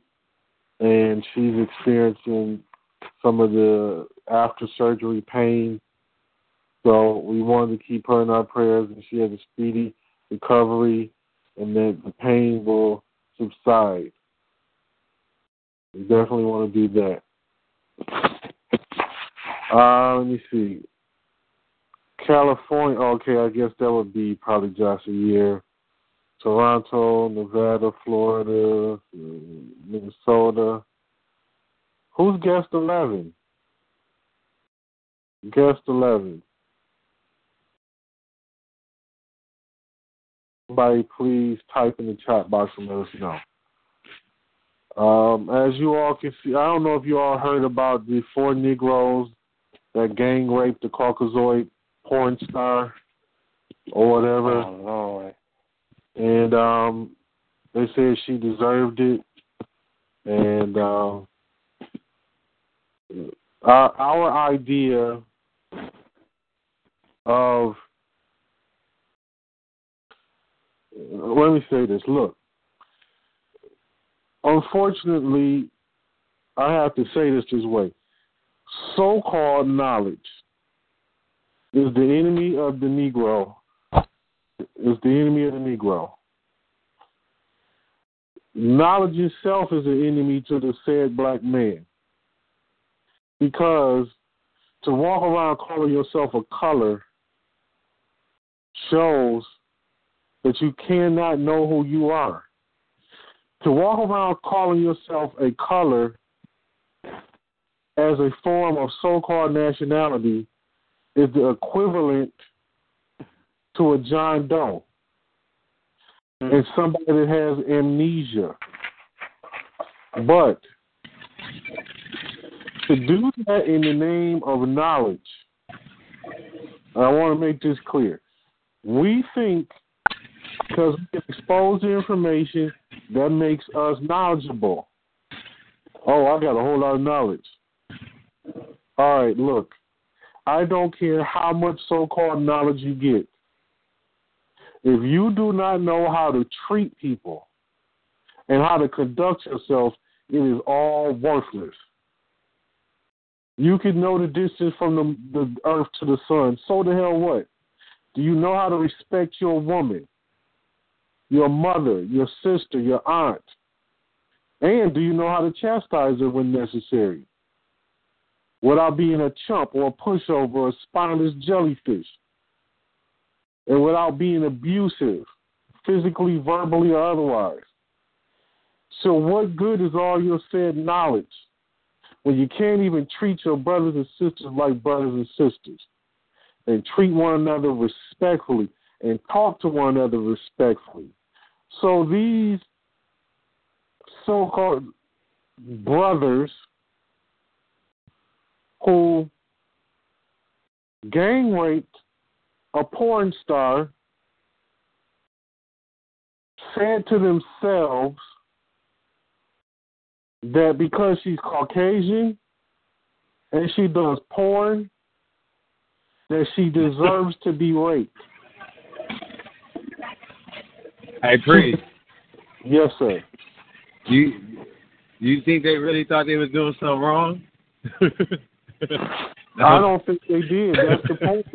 and she's experiencing some of the after surgery pain. So we wanted to keep her in our prayers, and she has a speedy recovery, and that the pain will subside. We definitely want to do that. Uh, let me see. California, okay, I guess that would be probably just a year. Toronto, Nevada, Florida, Minnesota. Who's guest 11? Guest 11. Somebody please type in the chat box and let us know. Um, as you all can see, I don't know if you all heard about the four Negroes that gang raped the Caucasoid porn star or whatever. Oh, Lord. And um, they said she deserved it. And um, our, our idea of let me say this. Look, unfortunately, I have to say this this way so called knowledge is the enemy of the Negro. Is the enemy of the Negro. Knowledge itself is an enemy to the said black man. Because to walk around calling yourself a color shows that you cannot know who you are. To walk around calling yourself a color as a form of so called nationality is the equivalent to a John Doe mm-hmm. and somebody that has amnesia. But to do that in the name of knowledge, I want to make this clear. We think because we can expose the information that makes us knowledgeable. Oh, I got a whole lot of knowledge. All right, look. I don't care how much so called knowledge you get. If you do not know how to treat people and how to conduct yourself, it is all worthless. You can know the distance from the, the earth to the sun. So the hell what? Do you know how to respect your woman, your mother, your sister, your aunt? And do you know how to chastise her when necessary? without being a chump or a pushover or a spineless jellyfish, and without being abusive, physically, verbally, or otherwise. So, what good is all your said knowledge when you can't even treat your brothers and sisters like brothers and sisters and treat one another respectfully and talk to one another respectfully? So, these so called brothers who gang raped a porn star said to themselves that because she's Caucasian and she does porn, that she [laughs] deserves to be raped. Hey, [laughs] priest. yes, sir. You you think they really thought they was doing something wrong? [laughs] I don't think they did. That's the point.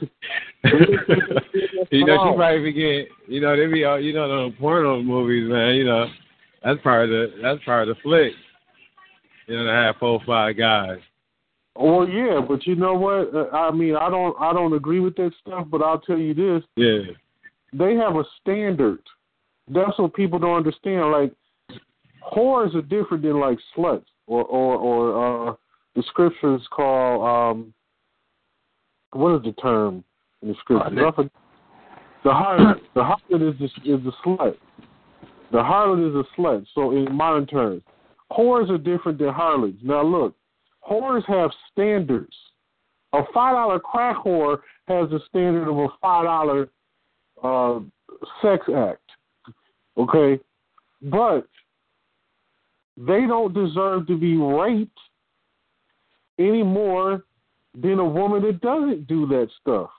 [laughs] you know, she probably forget. You know, they be all you know the porno movies, man. You know, that's part of the that's part of the flick. You know, to have four five guys. Well, yeah, but you know what? Uh, I mean, I don't I don't agree with that stuff, but I'll tell you this. Yeah. They have a standard that's what people don't understand. Like whores are different than like sluts or or or uh the scriptures call um what is the term in the scriptures? The harlot. The harlot is the, is the slut. The harlot is a slut. So in modern terms, whores are different than harlots. Now look, whores have standards. A five dollar crack whore has the standard of a five dollar uh, sex act. Okay, but they don't deserve to be raped any more than a woman that doesn't do that stuff.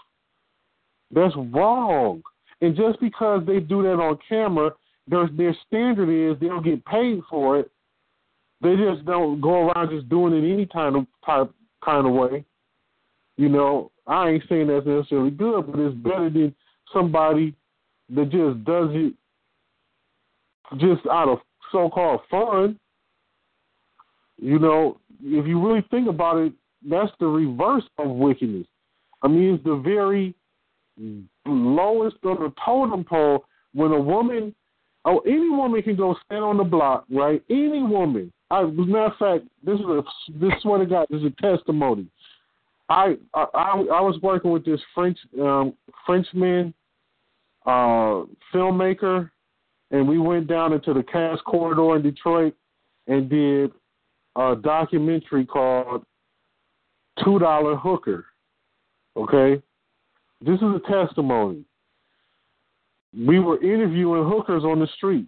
That's wrong. And just because they do that on camera, their their standard is they don't get paid for it. They just don't go around just doing it any kind of type kind of way. You know, I ain't saying that's necessarily good, but it's better than somebody that just does it just out of so called fun. You know, if you really think about it, that's the reverse of wickedness. I mean, it's the very lowest on the totem pole when a woman, oh, any woman can go stand on the block, right? Any woman. I, as a matter of fact, this is a this swear to God, this is a testimony. I I I was working with this French um, Frenchman uh, filmmaker, and we went down into the Cass Corridor in Detroit and did a documentary called Two Dollar Hooker. Okay, this is a testimony. We were interviewing hookers on the street.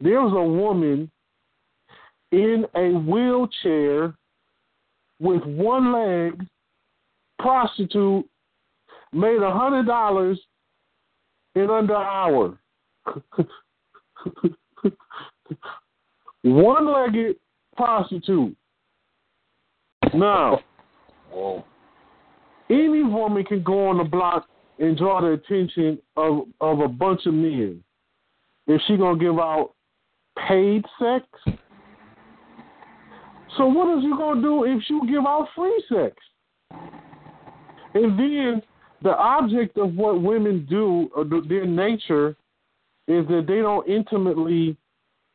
There was a woman in a wheelchair with one leg, prostitute, made a hundred dollars in under an hour. [laughs] one legged prostitute. Now, Whoa any woman can go on the block and draw the attention of of a bunch of men. If she gonna give out paid sex, so what is you gonna do if you give out free sex? And then the object of what women do, uh, or their nature, is that they don't intimately,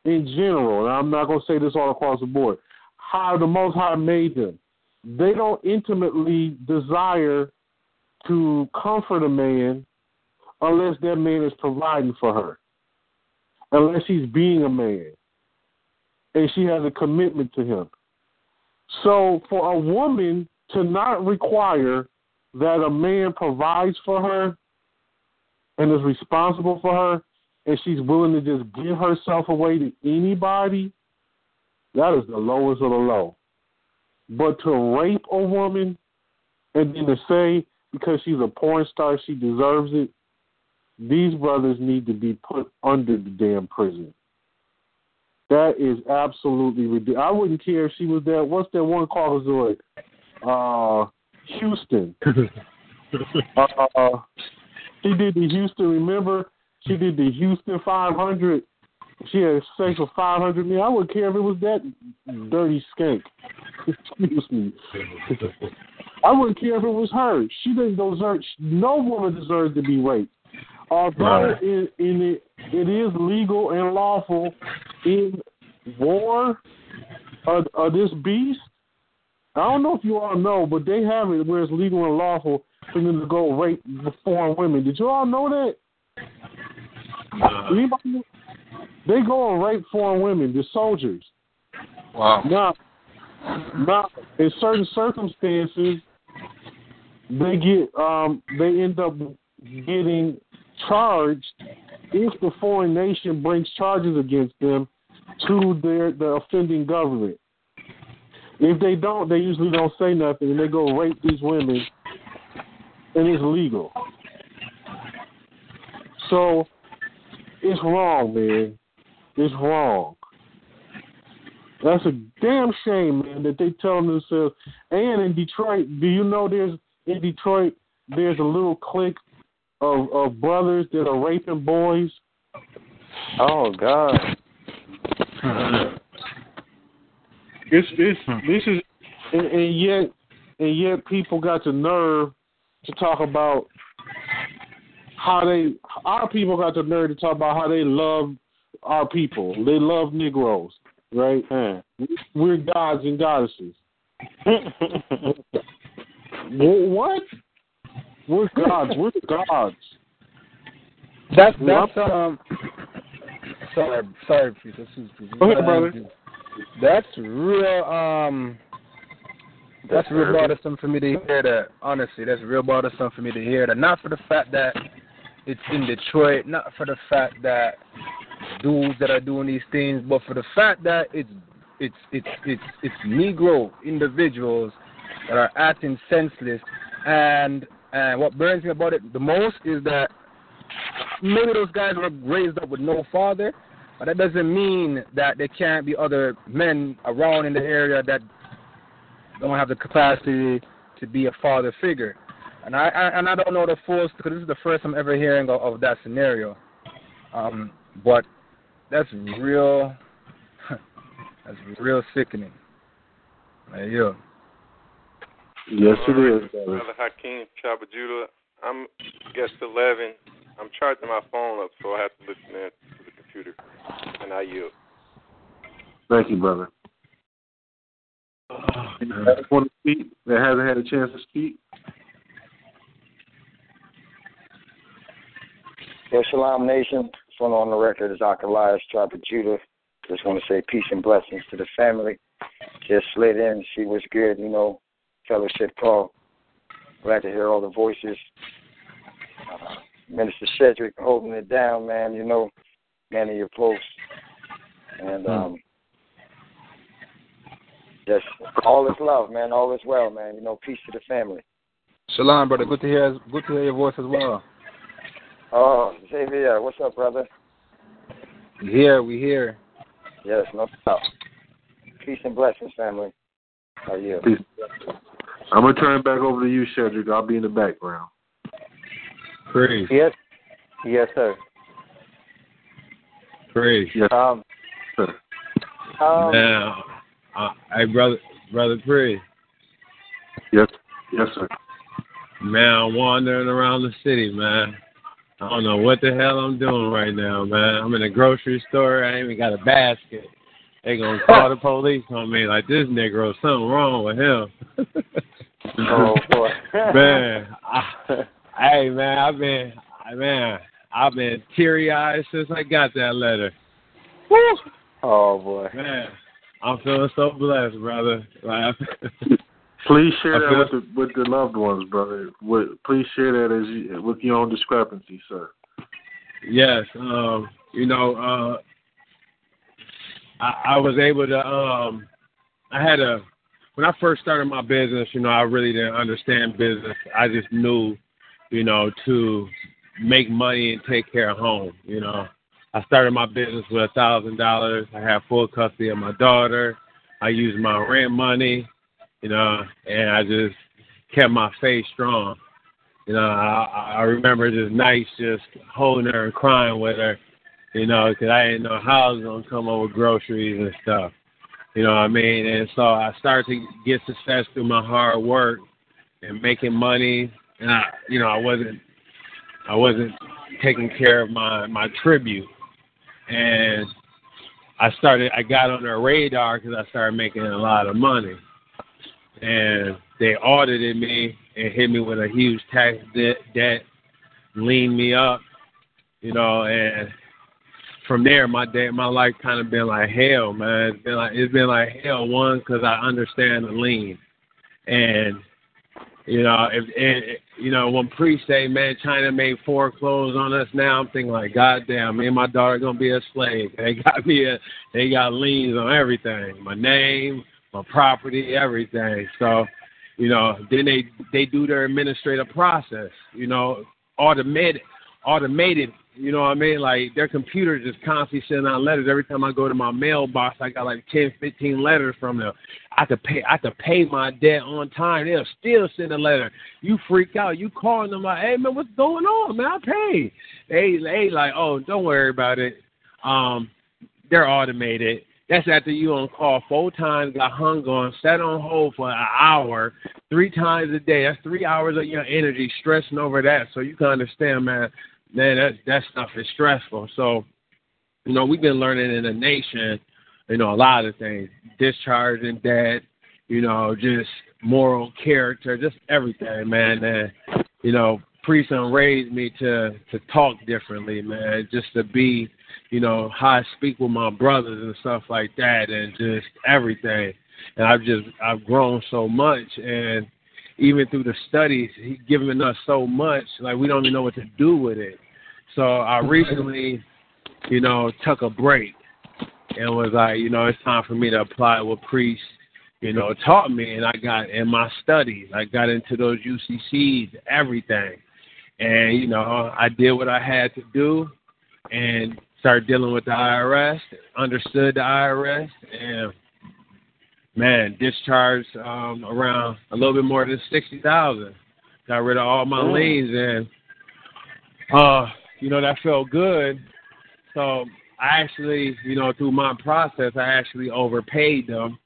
in general. And I'm not gonna say this all across the board. How the Most High made them they don't intimately desire to comfort a man unless that man is providing for her, unless he's being a man and she has a commitment to him. So for a woman to not require that a man provides for her and is responsible for her and she's willing to just give herself away to anybody, that is the lowest of the low. But to rape a woman and then to say because she's a porn star she deserves it, these brothers need to be put under the damn prison. That is absolutely ridiculous. I wouldn't care if she was there. What's that one caucasoid? Uh, Houston. [laughs] uh, she did the Houston. Remember, she did the Houston 500 she had sex with five hundred million. I wouldn't care if it was that dirty skank. [laughs] Excuse me. [laughs] I wouldn't care if it was her. She didn't deserve. No woman deserves to be raped. Although right. in, in it, it is legal and lawful in war of, of this beast. I don't know if you all know, but they have it where it's legal and lawful for them to go rape foreign women. Did you all know that? Uh, Anybody they go and rape foreign women, the soldiers. Wow. Now, now in certain circumstances, they get um, they end up getting charged if the foreign nation brings charges against them to their the offending government. If they don't, they usually don't say nothing, and they go rape these women, and it's legal. So it's wrong, man It's wrong. That's a damn shame, man, that they tell themselves. And in Detroit, do you know there's in Detroit there's a little clique of of brothers that are raping boys. Oh God. It's it's this is and, and yet and yet people got the nerve to talk about how they our people got the nerve to talk about how they love our people. They love Negroes, right? Hmm. We're gods and goddesses. [laughs] What? We're gods. We're [laughs] gods. That's that's um. Sorry, sorry. Excuse me. Go ahead, brother. That's real. Um. That's real bothersome for me to hear that. Honestly, that's real bothersome for me to hear that. Not for the fact that it's in Detroit, not for the fact that dudes that are doing these things, but for the fact that it's it's it's it's it's Negro individuals that are acting senseless. And and what burns me about it the most is that maybe those guys were raised up with no father, but that doesn't mean that there can't be other men around in the area that don't have the capacity to be a father figure. And I, I and I don't know the full because this is the first I'm ever hearing of, of that scenario. Um, but that's real. [laughs] that's real sickening. Hey, yo. Yes, it is. brother. Brother Hakeem Chaba Judah. I'm guest 11. I'm charging my phone up, so I have to listen in to the computer. And I yield. Thank you, brother. Uh, Anybody else want to speak that hasn't had a chance to speak? Yo, Shalom Nation. Phone on the record is Akalias, tribe of Judah. Just want to say peace and blessings to the family. Just slid in, see what's good, you know, fellowship call. Glad to hear all the voices. Uh, Minister Cedric holding it down, man, you know, man of your post. And um just all is love, man, all is well, man. You know, peace to the family. Shalom, brother. Good to hear. Good to hear your voice as well. Oh, Xavier, what's up, brother? We here. We here. Yes, no doubt. Peace and blessings, family. How are you? Peace. I'm gonna turn it back over to you, Cedric. I'll be in the background. Praise. Yes. Yes, sir. Praise. Yes, Um, sir. um, Now, uh, hey, brother, brother, praise. Yes, yes, sir. Man, I'm wandering around the city, man. I don't know what the hell I'm doing right now, man. I'm in a grocery store. I ain't even got a basket. They gonna call the [laughs] police on me like this Negro. Something wrong with him. [laughs] oh [laughs] boy. man, I, [laughs] hey man, I've been, man, I've been teary eyed since I got that letter. Woo! Oh boy. Man, I'm feeling so blessed, brother. Like, [laughs] Please share I that with the with the loved ones, brother. With, please share that as you, with your own discrepancy, sir. Yes, um, you know, uh, I, I was able to. Um, I had a when I first started my business. You know, I really didn't understand business. I just knew, you know, to make money and take care of home. You know, I started my business with a thousand dollars. I had full custody of my daughter. I used my rent money, you know, and I just kept my faith strong. You know, I, I remember just nights just holding her and crying with her, you know, 'cause I didn't know how I was to come up with groceries and stuff. You know what I mean? And so I started to get success through my hard work and making money. And I, you know, I wasn't, I wasn't taking care of my my tribute. And I started, I got on their radar because I started making a lot of money. And they audited me and hit me with a huge tax debt, debt leaned me up, you know, and from there, my day, my life kind of been like hell, man. It's been like it's been like hell. One, because I understand the lien, and you know, if and you know when priests say, "Man, China made foreclose on us," now I'm thinking like, God damn, me and my daughter gonna be a slave. They got me, a, they got liens on everything, my name, my property, everything. So, you know, then they they do their administrative process, you know, automated, automated. You know what I mean? Like their computer just constantly sending out letters. Every time I go to my mailbox, I got like ten, fifteen letters from them. I could pay, I could pay my debt on time. They'll still send a letter. You freak out. You calling them like, hey man, what's going on, man? I paid. They, they like, oh, don't worry about it. Um, they're automated. That's after you on call four times, got hung on, sat on hold for an hour, three times a day. That's three hours of your energy stressing over that. So you can understand, man, man, that that stuff is stressful. So, you know, we've been learning in the nation, you know, a lot of things, discharging debt, you know, just moral character, just everything, man. And you know, priest raised me to to talk differently, man, just to be, you know, how I speak with my brothers and stuff like that, and just everything. And I've just I've grown so much, and even through the studies, he's given us so much, like we don't even know what to do with it. So I recently, you know, took a break and was like, you know, it's time for me to apply what priest, you know, taught me. And I got in my studies, I got into those UCCs, everything. And, you know, I did what I had to do and started dealing with the IRS, understood the IRS, and man, discharged um, around a little bit more than sixty thousand. Got rid of all my mm. liens, and uh, you know that felt good. So I actually, you know, through my process, I actually overpaid them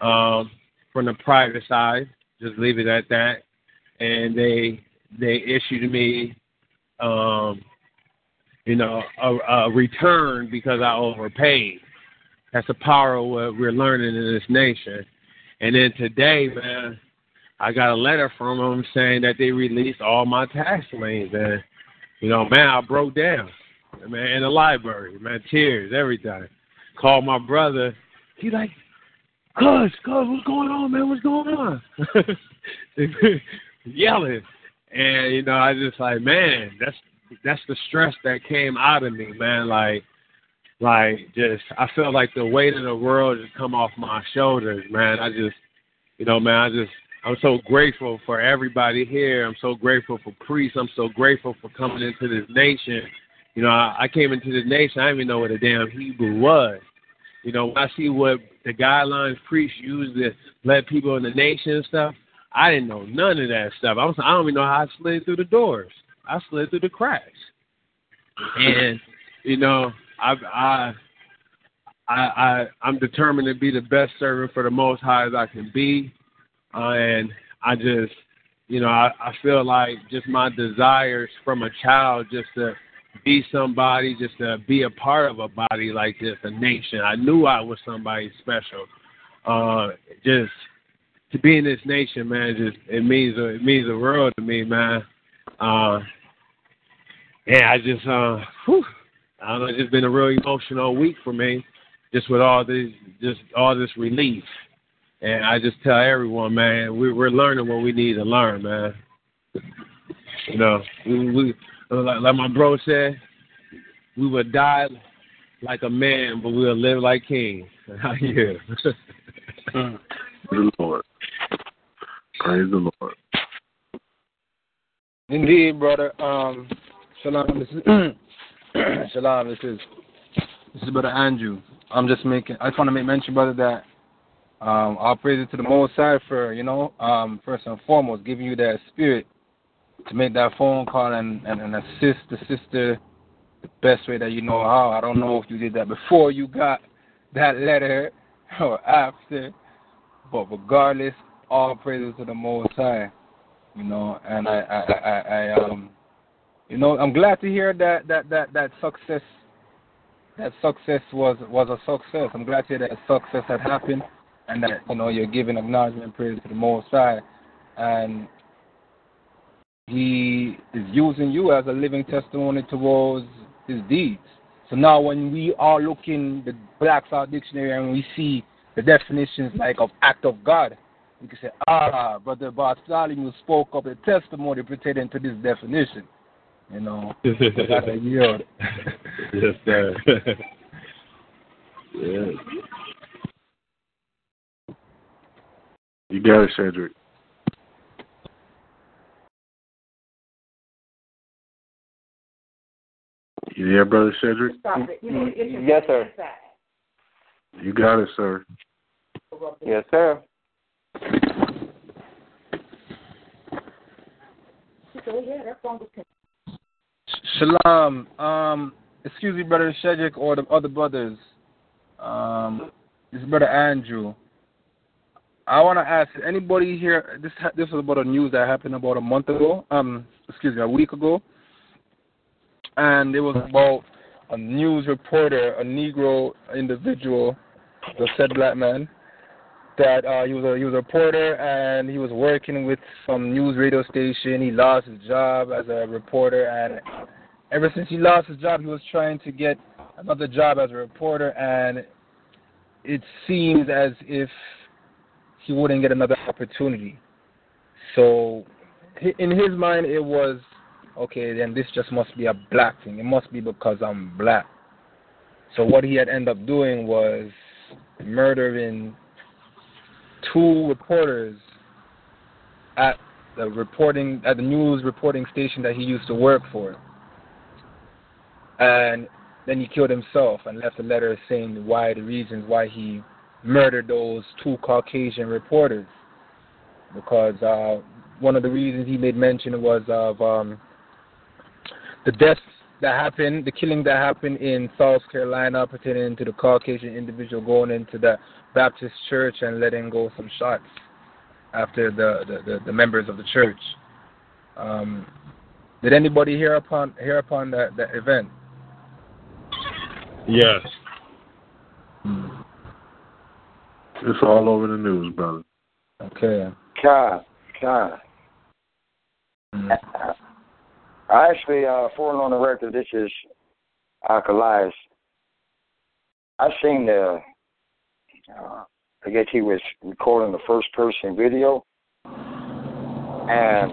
um, from the private side. Just leave it at that, and they they issued me, um, you know, a, a return because I overpaid. That's the power of what we're learning in this nation. And then today, man, I got a letter from them saying that they released all my tax liens, and you know, man, I broke down, man, in the library, man, tears, everything. Called my brother. He like, Cuz, cuz, what's going on, man? What's going on? [laughs] Yelling, and you know, I just like, man, that's that's the stress that came out of me, man. Like like just I felt like the weight of the world just come off my shoulders, man. I just you know, man, I just I'm so grateful for everybody here. I'm so grateful for priests. I'm so grateful for coming into this nation. You know, I, I came into this nation, I didn't even know what a damn Hebrew was. You know, when I see what the guidelines priests use to let people in the nation and stuff, I didn't know none of that stuff. I was I don't even know how I slid through the doors. I slid through the cracks. And, you know, I I I, I'm determined to be the best servant for the Most High as I can be, uh, and I just you know I, I feel like just my desires from a child just to be somebody, just to be a part of a body like this, a nation. I knew I was somebody special. Uh, just to be in this nation, man, just it means it means the world to me, man. Uh, yeah, I just uh, whew, I don't know, it's just been a real emotional week for me, just with all this, just all this relief. And I just tell everyone, man, we, we're learning what we need to learn, man. You know, we, we like, like my bro said, we would die like a man, but we'll live like kings. [laughs] yeah. [laughs] Praise the Lord. Praise the Lord. Indeed, brother. Um, shalom. [clears throat] [clears throat] Shalom, this is this is Brother Andrew. I'm just making I just want to make mention, brother, that um all praise to the Most High for, you know, um, first and foremost, giving you that spirit to make that phone call and, and, and assist the sister the best way that you know how. I don't know if you did that before you got that letter [laughs] or after. But regardless, all praises to the Most High. You know, and I I, I, I um you know, I'm glad to hear that that that that success that success was was a success. I'm glad to hear that success had happened, and that you know you're giving acknowledgement praise to the Most High, and He is using you as a living testimony towards His deeds. So now, when we are looking the Black's Law Dictionary and we see the definitions like of act of God, we can say, ah, Brother Bartholomew spoke of a testimony pertaining to this definition. You know, [laughs] that's a yield. [laughs] yes, sir. [laughs] yeah. You got it, Cedric. You there, brother Cedric? Yes, sir. You got it, sir. Yes, sir. yeah, that's Shalom. Um, excuse me, brother Shedrick or the other brothers. Um, this is brother Andrew. I want to ask anybody here. This this was about a news that happened about a month ago. Um, excuse me, a week ago. and it was about a news reporter, a Negro individual, the said black man, that uh, he was a he was a reporter and he was working with some news radio station. He lost his job as a reporter, and ever since he lost his job, he was trying to get another job as a reporter, and it seems as if he wouldn't get another opportunity. So, in his mind, it was okay. Then this just must be a black thing. It must be because I'm black. So what he had ended up doing was murdering two reporters at the reporting at the news reporting station that he used to work for. And then he killed himself and left a letter saying why the reasons why he murdered those two Caucasian reporters. Because uh, one of the reasons he made mention was of um, the deaths that happened, the killing that happened in South Carolina pertaining to the Caucasian individual going into the Baptist church and letting go some shots after the, the, the, the members of the church. Um, did anybody hear upon hear upon that, that event? Yes. It's all over the news, brother. Okay. God, God. Mm. I actually, uh, for on the record, this is Alkalias. I seen the, uh, I guess he was recording the first person video, and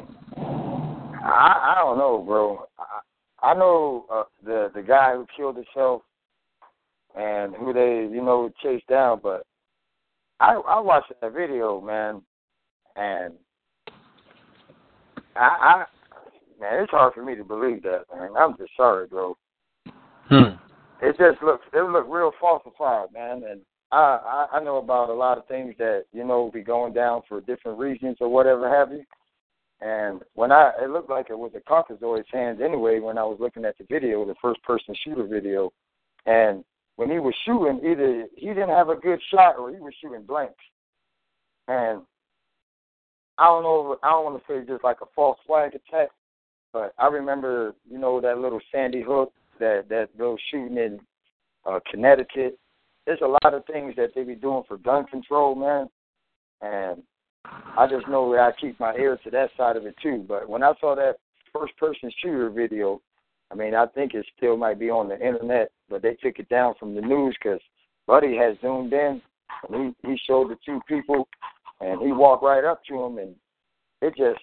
I, I don't know, bro. I, I know uh, the the guy who killed himself and who they, you know, chased down, but I I watched that video, man, and I, I man, it's hard for me to believe that, man. I'm just sorry, bro. Hmm. It just looks it looked real falsified, man, and I, I I know about a lot of things that you know be going down for different reasons or whatever have you. And when I it looked like it was a Caucasoid's hands anyway when I was looking at the video, the first person shooter video, and when he was shooting, either he didn't have a good shot or he was shooting blanks. And I don't know, I don't want to say just like a false flag attack, but I remember, you know, that little Sandy Hook, that that little shooting in uh, Connecticut. There's a lot of things that they be doing for gun control, man. And I just know that I keep my ear to that side of it too. But when I saw that first person shooter video, I mean, I think it still might be on the internet, but they took it down from the news because Buddy has zoomed in and he he showed the two people, and he walked right up to him, and it just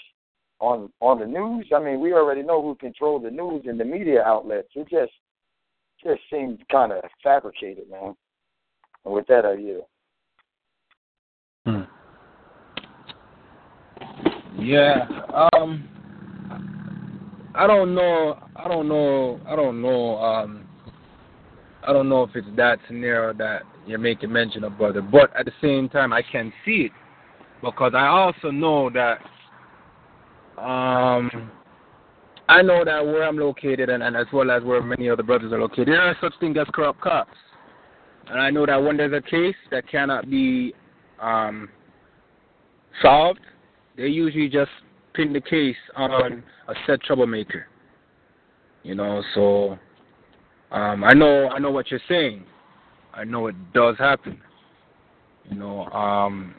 on on the news. I mean, we already know who controlled the news and the media outlets. It just just seemed kind of fabricated, man. And with that, I yield. Hmm. Yeah. Um. I don't know. I don't know. I don't know. Um. I don't know if it's that scenario that you're making mention of, brother. But at the same time, I can see it because I also know that. Um. I know that where I'm located, and, and as well as where many other brothers are located, there are such things as corrupt cops. And I know that when there's a case that cannot be um, solved, they usually just pin the case on a set troublemaker. You know, so um, I know I know what you're saying. I know it does happen. You know, um,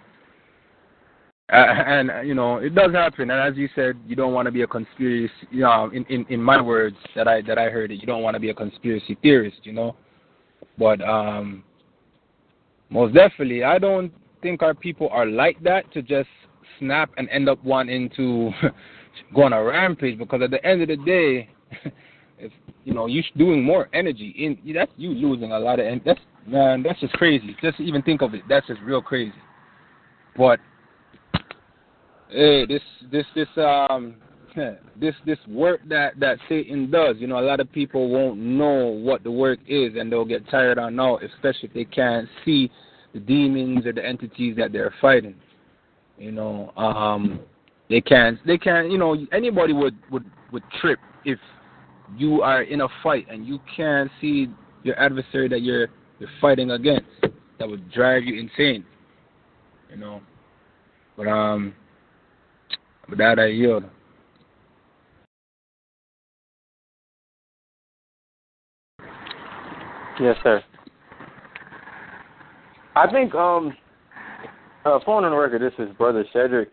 and, you know it does happen. And as you said, you don't want to be a conspiracy. You know, in, in in my words that I that I heard it, you don't want to be a conspiracy theorist. You know, but um, most definitely, I don't think our people are like that to just snap and end up wanting to [laughs] go on a rampage. Because at the end of the day, [laughs] you know you're doing more energy, in that's you losing a lot of. And that's man, that's just crazy. Just even think of it. That's just real crazy. But hey, this this this um [laughs] this this work that that Satan does, you know, a lot of people won't know what the work is, and they'll get tired on out, especially if they can't see the demons or the entities that they're fighting. You know, um, they can't they can't you know anybody would would would trip if you are in a fight and you can't see your adversary that you're you're fighting against. That would drive you insane. You know, but um, with that I yield. Yes, sir. I think um uh phone on the record, this is Brother Cedric.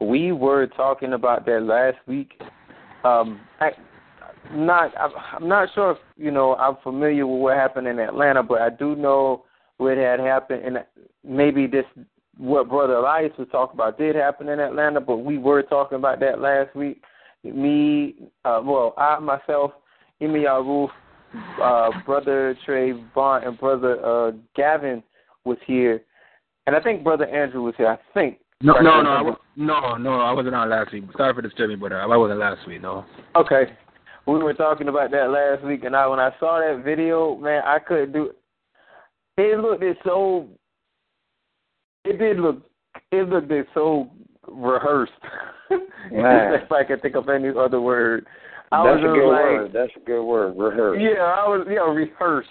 We were talking about that last week. Um not I'm not sure if you know I'm familiar with what happened in Atlanta, but I do know what had happened and maybe this what Brother Elias was talking about did happen in Atlanta, but we were talking about that last week. Me uh well, I myself, Emi Roof, uh Brother Trey Bond and Brother uh Gavin was here and I think Brother Andrew was here, I think. No, no, no, I, wa- no, no. I wasn't on last week. Sorry for disturbing, but I wasn't last week. No. Okay. We were talking about that last week, and I when I saw that video, man, I couldn't do. It It looked it so. It did look. It looked it so rehearsed. [laughs] Man. if I can think of any other word. I That's was a good like, word. That's a good word. Rehearse. Yeah, I was yeah rehearsed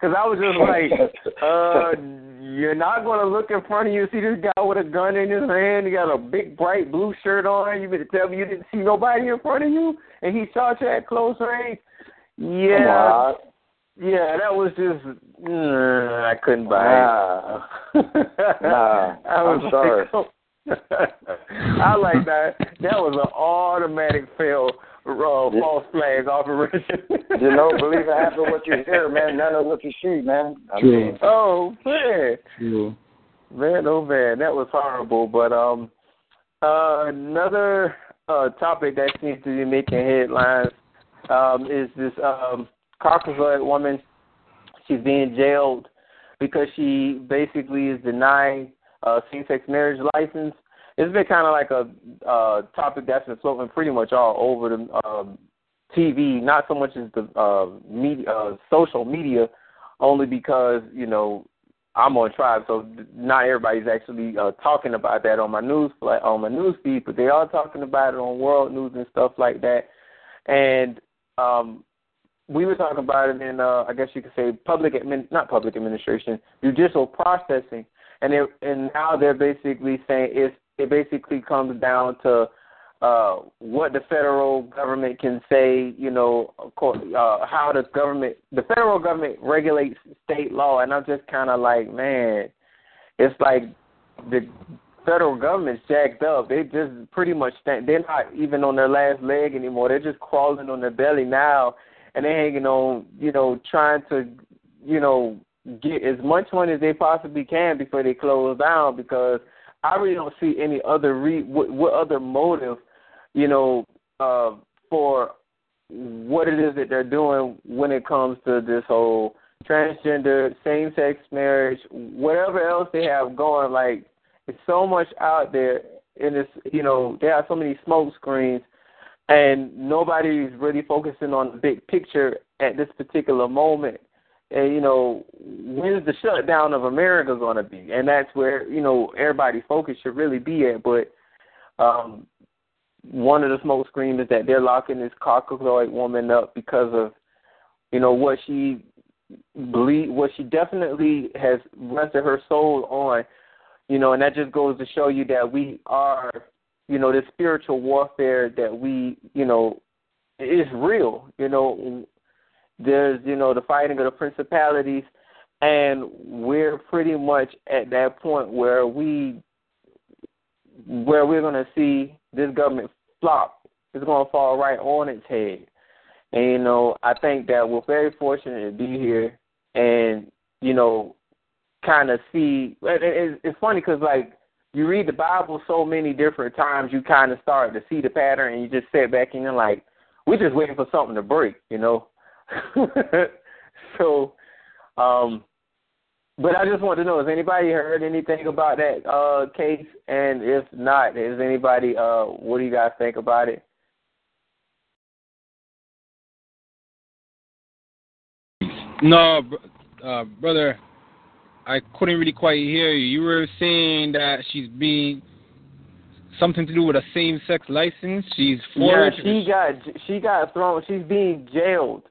because I was just like, [laughs] uh, you're not going to look in front of you see this guy with a gun in his hand. He got a big bright blue shirt on. You mean to tell me you didn't see nobody in front of you and he shot you at close range? Yeah, yeah, that was just mm, I couldn't buy it. [laughs] Nah. I was I'm sorry. Like, [laughs] I like that. That was an automatic fail, uh, false flag operation. You know, [laughs] believe it happen what you hear, man. None of what you see, man. I True. mean, Oh man, True. man, oh man, that was horrible. But um, uh, another uh topic that seems to be making headlines um is this um Caucasoid woman. She's being jailed because she basically is denying uh same-sex marriage license. It's been kind of like a uh topic that's been floating pretty much all over the um TV, not so much as the uh media uh social media only because, you know, I'm on tribe, so not everybody's actually uh, talking about that on my news like on my news feed, but they are talking about it on world news and stuff like that. And um, we were talking about it in, uh, I guess you could say, public admin, not public administration, judicial processing, and it, and now they're basically saying it's it basically comes down to uh, what the federal government can say, you know, uh, how the government, the federal government regulates state law, and I'm just kind of like, man, it's like the federal government's jacked up. They just pretty much stand. They're not even on their last leg anymore. They're just crawling on their belly now, and they're hanging on, you know, trying to, you know, get as much money as they possibly can before they close down. Because I really don't see any other re what, what other motive you know, uh, for what it is that they're doing when it comes to this whole transgender, same sex marriage, whatever else they have going, like it's so much out there and it's you know, there are so many smoke screens and nobody's really focusing on the big picture at this particular moment. And you know, when's the shutdown of America gonna be? And that's where, you know, everybody's focus should really be at. But um one of the smoke screens is that they're locking this Caucasoid woman up because of, you know, what she believe, what she definitely has rested her soul on, you know, and that just goes to show you that we are, you know, this spiritual warfare that we, you know, is real. You know, there's, you know, the fighting of the principalities, and we're pretty much at that point where we where we're going to see this government flop. It's going to fall right on its head. And, you know, I think that we're very fortunate to be here and, you know, kind of see. It's funny because, like, you read the Bible so many different times, you kind of start to see the pattern and you just sit back and you're like, we're just waiting for something to break, you know? [laughs] so, um, but I just want to know, has anybody heard anything about that uh case? And if not, is anybody uh what do you guys think about it? No, uh, brother, I couldn't really quite hear you. You were saying that she's being something to do with a same-sex license. She's Yeah, she got she got thrown. She's being jailed.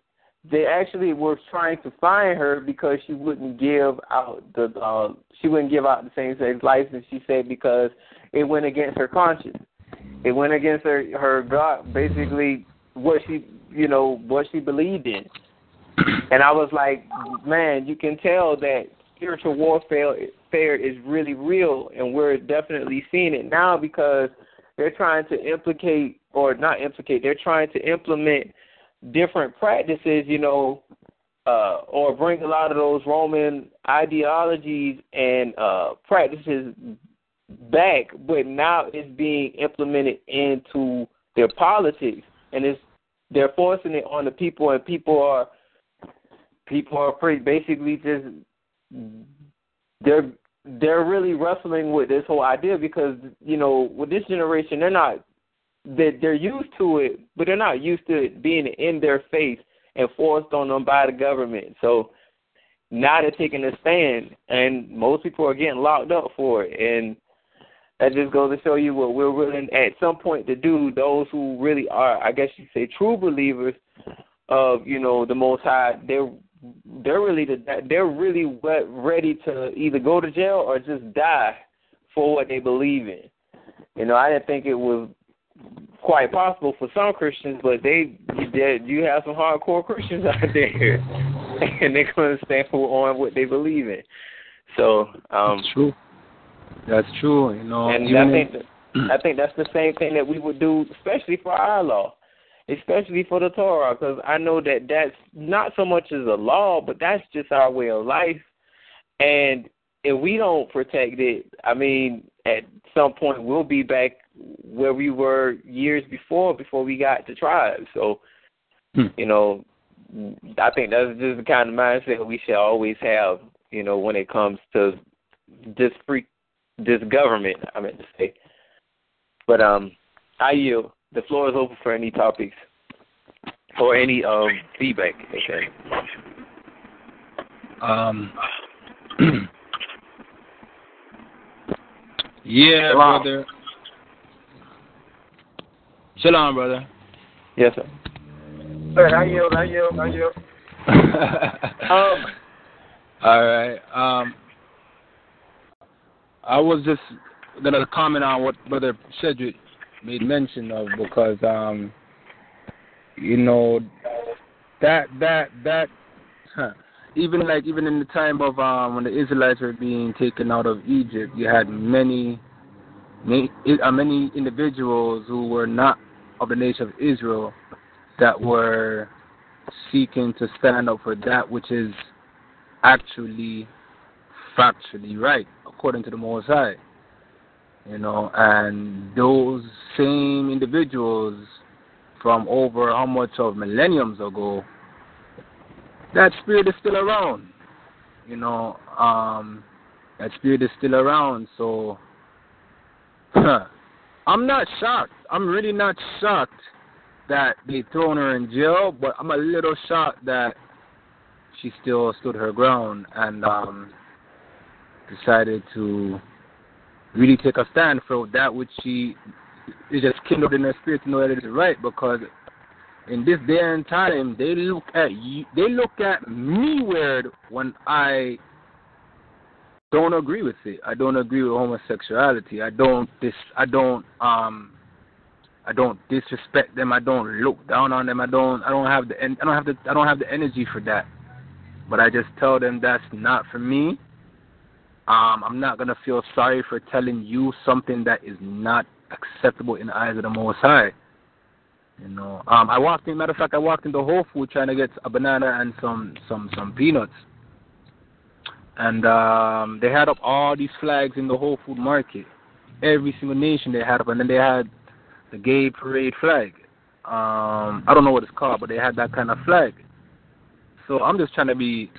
They actually were trying to find her because she wouldn't give out the uh she wouldn't give out the same sex license. She said because it went against her conscience. It went against her her God basically what she you know what she believed in. and I was like, man, you can tell that spiritual warfare fair is really real, and we're definitely seeing it now because they're trying to implicate or not implicate. They're trying to implement different practices, you know, uh, or bring a lot of those Roman ideologies and uh, practices back, but now it's being implemented into their politics, and it's they're forcing it on the people, and people are people are pretty basically just they're they're really wrestling with this whole idea because you know with this generation they're not that they're used to it, but they're not used to it being in their face and forced on them by the government. So now they're taking a stand, and most people are getting locked up for it. And that just goes to show you what we're willing at some point to do. Those who really are, I guess you say, true believers of you know the Most High, they're they're really the, they're really ready to either go to jail or just die for what they believe in. You know, I didn't think it was quite possible for some Christians, but they, they you have some hardcore [laughs] Christians out there, and they're going to stand for on what they believe in. So um, that's true. That's true. You know, and I think that, I think that's the same thing that we would do, especially for our law, especially for the Torah, because I know that that's not so much as a law, but that's just our way of life, and if we don't protect it, I mean, at some point we'll be back where we were years before before we got to tribes. So, hmm. you know, I think that's just the kind of mindset we should always have. You know, when it comes to this free this government. I meant to say, but um, I yield. The floor is open for any topics or any um feedback. Okay. Um. [clears throat] yeah, brother. Shalom, brother. Yes, sir. Sir, I yield, I yield, I yield. um, all right. Um, I was just gonna comment on what Brother Cedric made mention of because um, you know that that that huh, even like even in the time of um when the Israelites were being taken out of Egypt, you had many many, uh, many individuals who were not of the nation of Israel that were seeking to stand up for that which is actually factually right according to the Most. You know, and those same individuals from over how much of millenniums ago, that spirit is still around. You know, um, that spirit is still around. So, I'm not shocked. I'm really not shocked that they thrown her in jail, but I'm a little shocked that she still stood her ground and um, decided to really take a stand for that which she is just kindled in her spirit to know that it is right because in this day and time they look at you they look at me weird when I don't agree with it. I don't agree with homosexuality. I don't dis I don't um I don't disrespect them. I don't look down on them. I don't I don't have the I don't have the I don't have the energy for that. But I just tell them that's not for me. Um, I'm not gonna feel sorry for telling you something that is not acceptable in the eyes of the Most High. You know, um, I walked in. Matter of fact, I walked into Whole Food trying to get a banana and some some some peanuts, and um, they had up all these flags in the Whole Food market. Every single nation they had up, and then they had the gay parade flag. Um, I don't know what it's called, but they had that kind of flag. So I'm just trying to be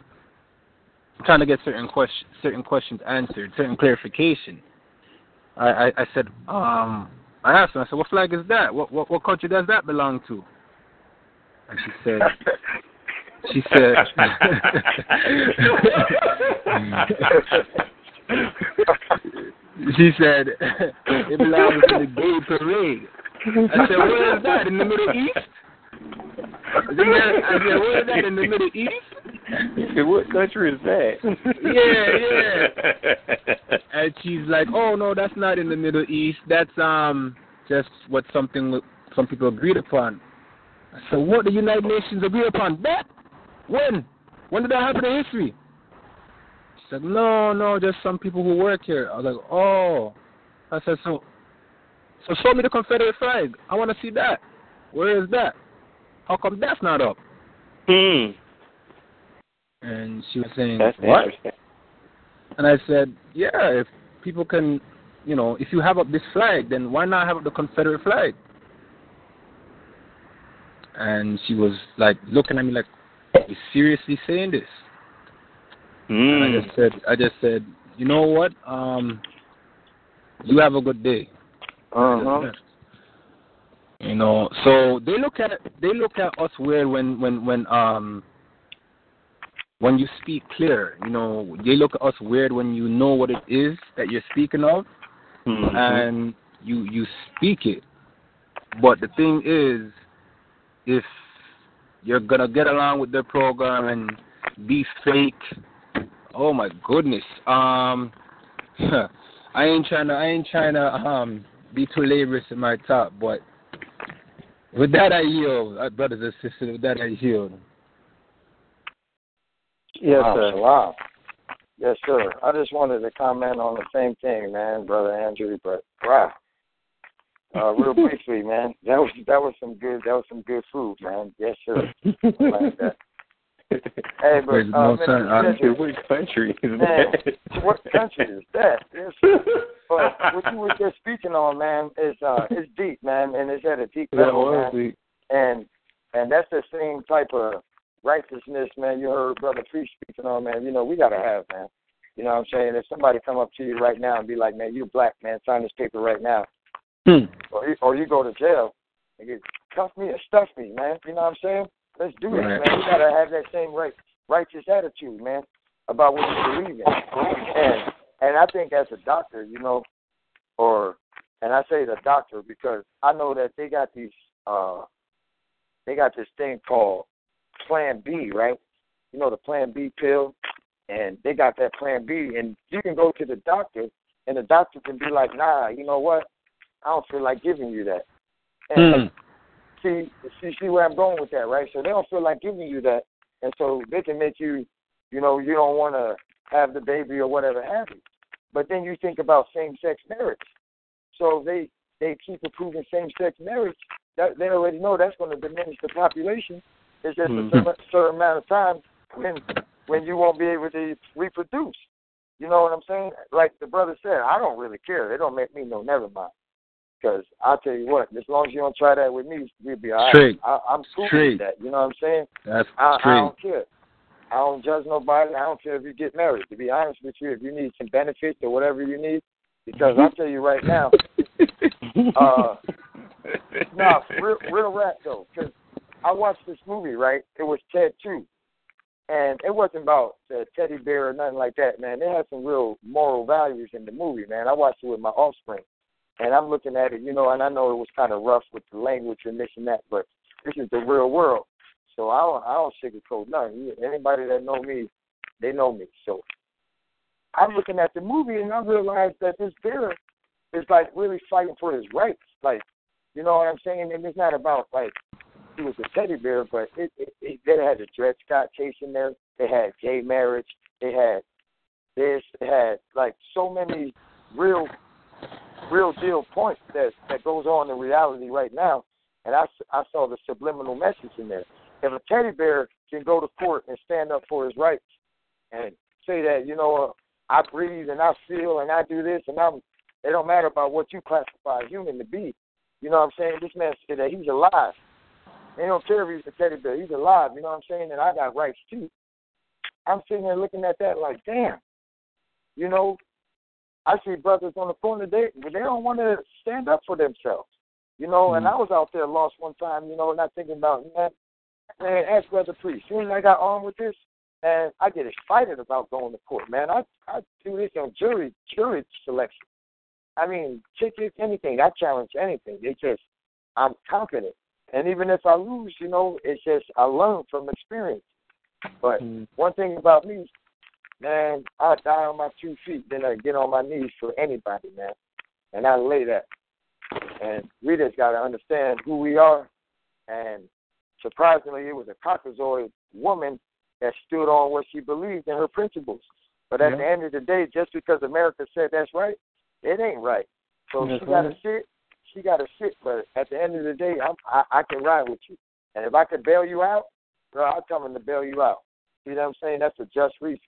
trying to get certain question, certain questions answered, certain clarification. I, I, I said, um, I asked her, I said, what flag is that? What, what, what country does that belong to? And she said, she said, [laughs] she said, it belongs to the gay parade. I said, where is that? In the Middle East? Said, where is that? In the Middle East? what country is that? [laughs] yeah, yeah. And she's like, oh no, that's not in the Middle East. That's um just what something some people agreed upon. So what the United Nations agreed upon? That When? When did that happen in history? She said, No, no, just some people who work here. I was like, Oh. I said, So so show me the Confederate flag. I want to see that. Where is that? How come that's not up? Hmm. And she was saying, That's What? And I said, Yeah, if people can, you know, if you have up this flag, then why not have up the Confederate flag? And she was like looking at me like, Are you seriously saying this? And I Hmm. just said, I just said, you know what? Um, you have a good day. Uh-huh. You know, so they look at they look at us weird when when when um when you speak clear. You know, they look at us weird when you know what it is that you're speaking of, Mhm. and you you speak it. But the thing is, if you're gonna get along with their program and be fake, oh my goodness. Um, [laughs] I ain't trying to I ain't trying to um be too laborious in my talk, but with that I yield, uh, brothers and sisters. With that I yield. Yes, wow, sir. Wow. Yes, sir. I just wanted to comment on the same thing, man, brother Andrew. But wow, uh, real [laughs] briefly, man, that was that was some good that was some good food, man. Yes, sir. [laughs] I like that. Hey, but Praise the uh, Most High. Minister I- Cedric, Which country is man, that? what country is that? Yes. But what you were just speaking on, man, is uh, it's deep, man, and it's at a deep level, was man. the and and that's the same type of righteousness, man. You heard Brother Priest speaking on, man. You know, we gotta have, man. You know what I'm saying? If somebody come up to you right now and be like, man, you black, man, sign this paper right now, Hmm. or you, or you go to jail and get cuff me or stuff me, man. You know what I'm saying? Let's do it, Right. man. We gotta have that same right, righteous attitude, man, about what you believe in. And and I think as a doctor, you know, or and I say the doctor because I know that they got these uh they got this thing called Plan B, right? You know the Plan B pill, and they got that Plan B, and you can go to the doctor, and the doctor can be like, Nah, you know what? I don't feel like giving you that. And Hmm. See, see, see where I'm going with that, right? So they don't feel like giving you that, and so they can make you, you know, you don't want to have the baby or whatever have you. But then you think about same-sex marriage. So they they keep approving same-sex marriage. That, they already know that's going to diminish the population. It's just Mhm. a certain, certain amount of time when when you won't be able to reproduce. You know what I'm saying? Like the brother said, I don't really care. They don't make me no never mind. Because I'll tell you what, as long as you don't try that with me, we'll be all right. I, I'm cool with that. You know what I'm saying? That's I, I don't care. I don't judge nobody. I don't care if you get married. To be honest with you, if you need some benefits or whatever you need, because I'll tell you right now, [laughs] uh, no, real, real rap though, because I watched this movie, right? It was Ted 2. And it wasn't about the teddy bear or nothing like that, man. It had some real moral values in the movie, man. I watched it with my offspring. And I'm looking at it, you know, and I know it was kind of rough with the language and this and that, but this is the real world. So I don't, I don't sugarcoat nothing. Anybody that know me, they know me. So I'm looking at the movie and I realized that this bear is like really fighting for his rights. Like, you know what I'm saying? And it's not about like he was a teddy bear, but it, it, it they had a Dred Scott case in there. They had gay marriage. They had this. They had like so many real, real deal points that that goes on in reality right now. And I, I saw the subliminal message in there. If a teddy bear can go to court and stand up for his rights and say that you know uh, I breathe and I feel and I do this and I'm it don't matter about what you classify a human to be. You know what I'm saying? This man said that he's alive. They don't care if he's a teddy bear. He's alive. You know what I'm saying? And I got rights too. I'm sitting there looking at that like, damn. You know, I see brothers on the phone today, but they don't want to stand up for themselves. You know, and mm. I was out there lost one time, you know, not thinking about man, man, ask Brother Priest. Soon as I got on with this, and I get excited about going to court, man. I I do this on jury jury selection. I mean, tickets, anything. I challenge anything. They just, I'm confident. And even if I lose, you know, it's just I learn from experience. But mm. one thing about me, man, I die on my two feet, then I get on my knees for anybody, man. And I lay that. And we just got to understand who we are. And surprisingly, it was a Caucasoid woman that stood on what she believed in her principles. But at Yeah. the end of the day, just because America said that's right, it ain't right. So That's she got to sit. She got to sit. But at the end of the day, I'm, I I can ride with you. And if I could bail you out, bro, I'm coming to bail you out. You know what I'm saying? That's a just reason.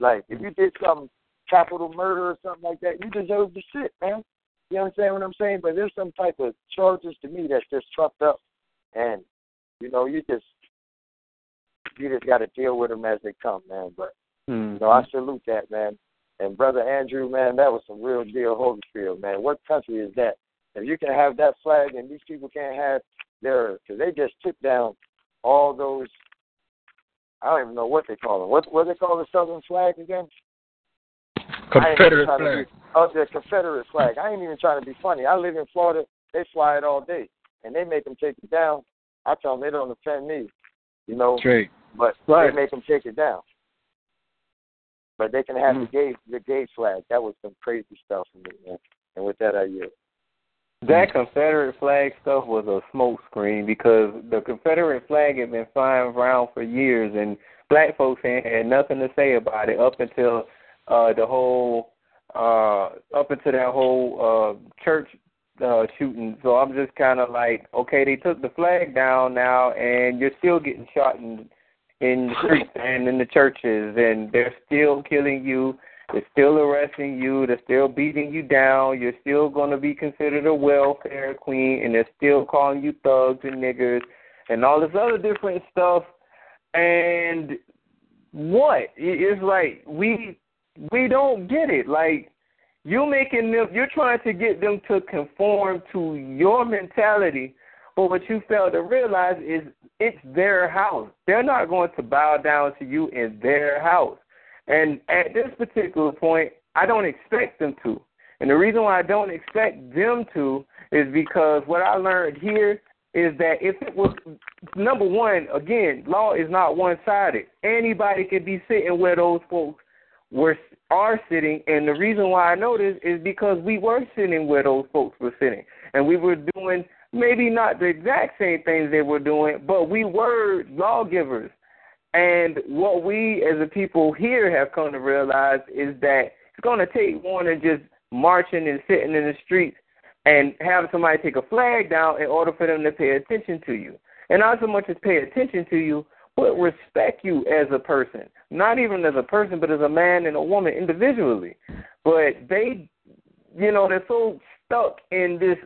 Like if you did some capital murder or something like that, you deserve to sit, man. You know what I'm saying? What I'm saying? But there's some type of charges to me that's just trumped up, and you know, you just you just got to deal with them as they come, man. But Mm-hmm. you know, I salute that, man. And brother Andrew, man, that was some real deal Holyfield, man. What country is that? If you can have that flag and these people can't have their, because they just took down all those. I don't even know what they call them. What what they call the Southern flag again? I ain't even Confederate flag. be- oh, the Confederate flag. I ain't even trying to be funny. I live in Florida. They fly it all day, and they make them take it down. I tell them they don't offend me, you know, Straight. but Right. they make them take it down. But they can have Mm. the gay the gay flag. That was some crazy stuff for me, man. And with that, I yield. That Confederate flag stuff was a smokescreen because the Confederate flag had been flying around for years, and black folks ain't had nothing to say about it up until uh the whole uh up until that whole uh church uh shooting. So I'm just kind of like, okay, they took the flag down now, and you're still getting shot in in the streets and in the churches, and they're still killing you. They're still arresting you. They're still beating you down. You're still going to be considered a welfare queen, and they're still calling you thugs and niggers and all this other different stuff. And what? It's like we we don't get it. Like you making them, you're trying to get them to conform to your mentality, but what you fail to realize is it's their house. They're not going to bow down to you in their house. And at this particular point, I don't expect them to. And the reason why I don't expect them to is because what I learned here is that if it was number one, again, law is not one sided. Anybody could be sitting where those folks were are sitting, and the reason why I know this is because we were sitting where those folks were sitting, and we were doing maybe not the exact same things they were doing, but we were lawgivers. And what we as a people here have come to realize is that it's going to take more than just marching and sitting in the streets and having somebody take a flag down in order for them to pay attention to you. And not so much as pay attention to you, but respect you as a person. Not even as a person, but as a man and a woman individually. But they, you know, they're so stuck in this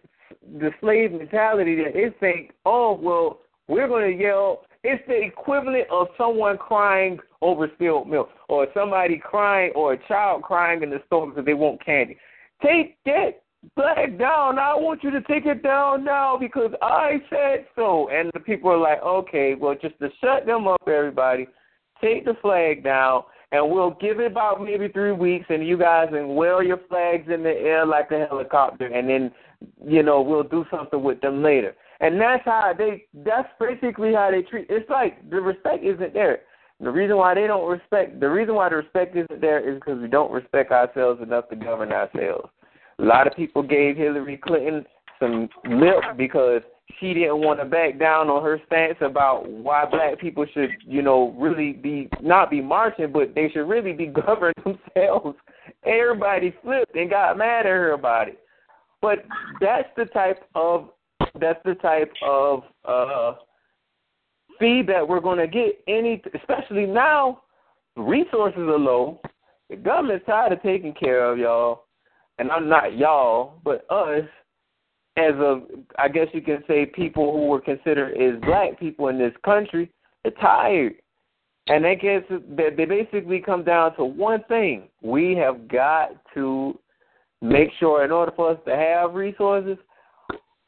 the slave mentality that they think, oh, well, we're going to yell. It's the equivalent of someone crying over spilled milk, or somebody crying, or a child crying in the store because they want candy. Take that flag down. I want you to take it down now because I said so. And the people are like, okay, well, just to shut them up, everybody, take the flag down, and we'll give it about maybe three weeks, and you guys can wear your flags in the air like a helicopter, and then, you know, we'll do something with them later. And that's how they, that's basically how they treat, it's like the respect isn't there. The reason why they don't respect, the reason why the respect isn't there is because we don't respect ourselves enough to govern ourselves. A lot of people gave Hillary Clinton some lip because she didn't want to back down on her stance about why black people should, you know, really be not be marching, but they should really be [laughs] governing themselves. Everybody flipped and got mad at her about it. But that's the type of that's the type of uh feedback we're going to get. Any especially now resources are low. The government's tired of taking care of y'all. And I'm not y'all, but us as a, I guess you can say, people who were considered as black people in this country, are tired, and they that they basically come down to one thing: we have got to make sure, in order for us to have resources,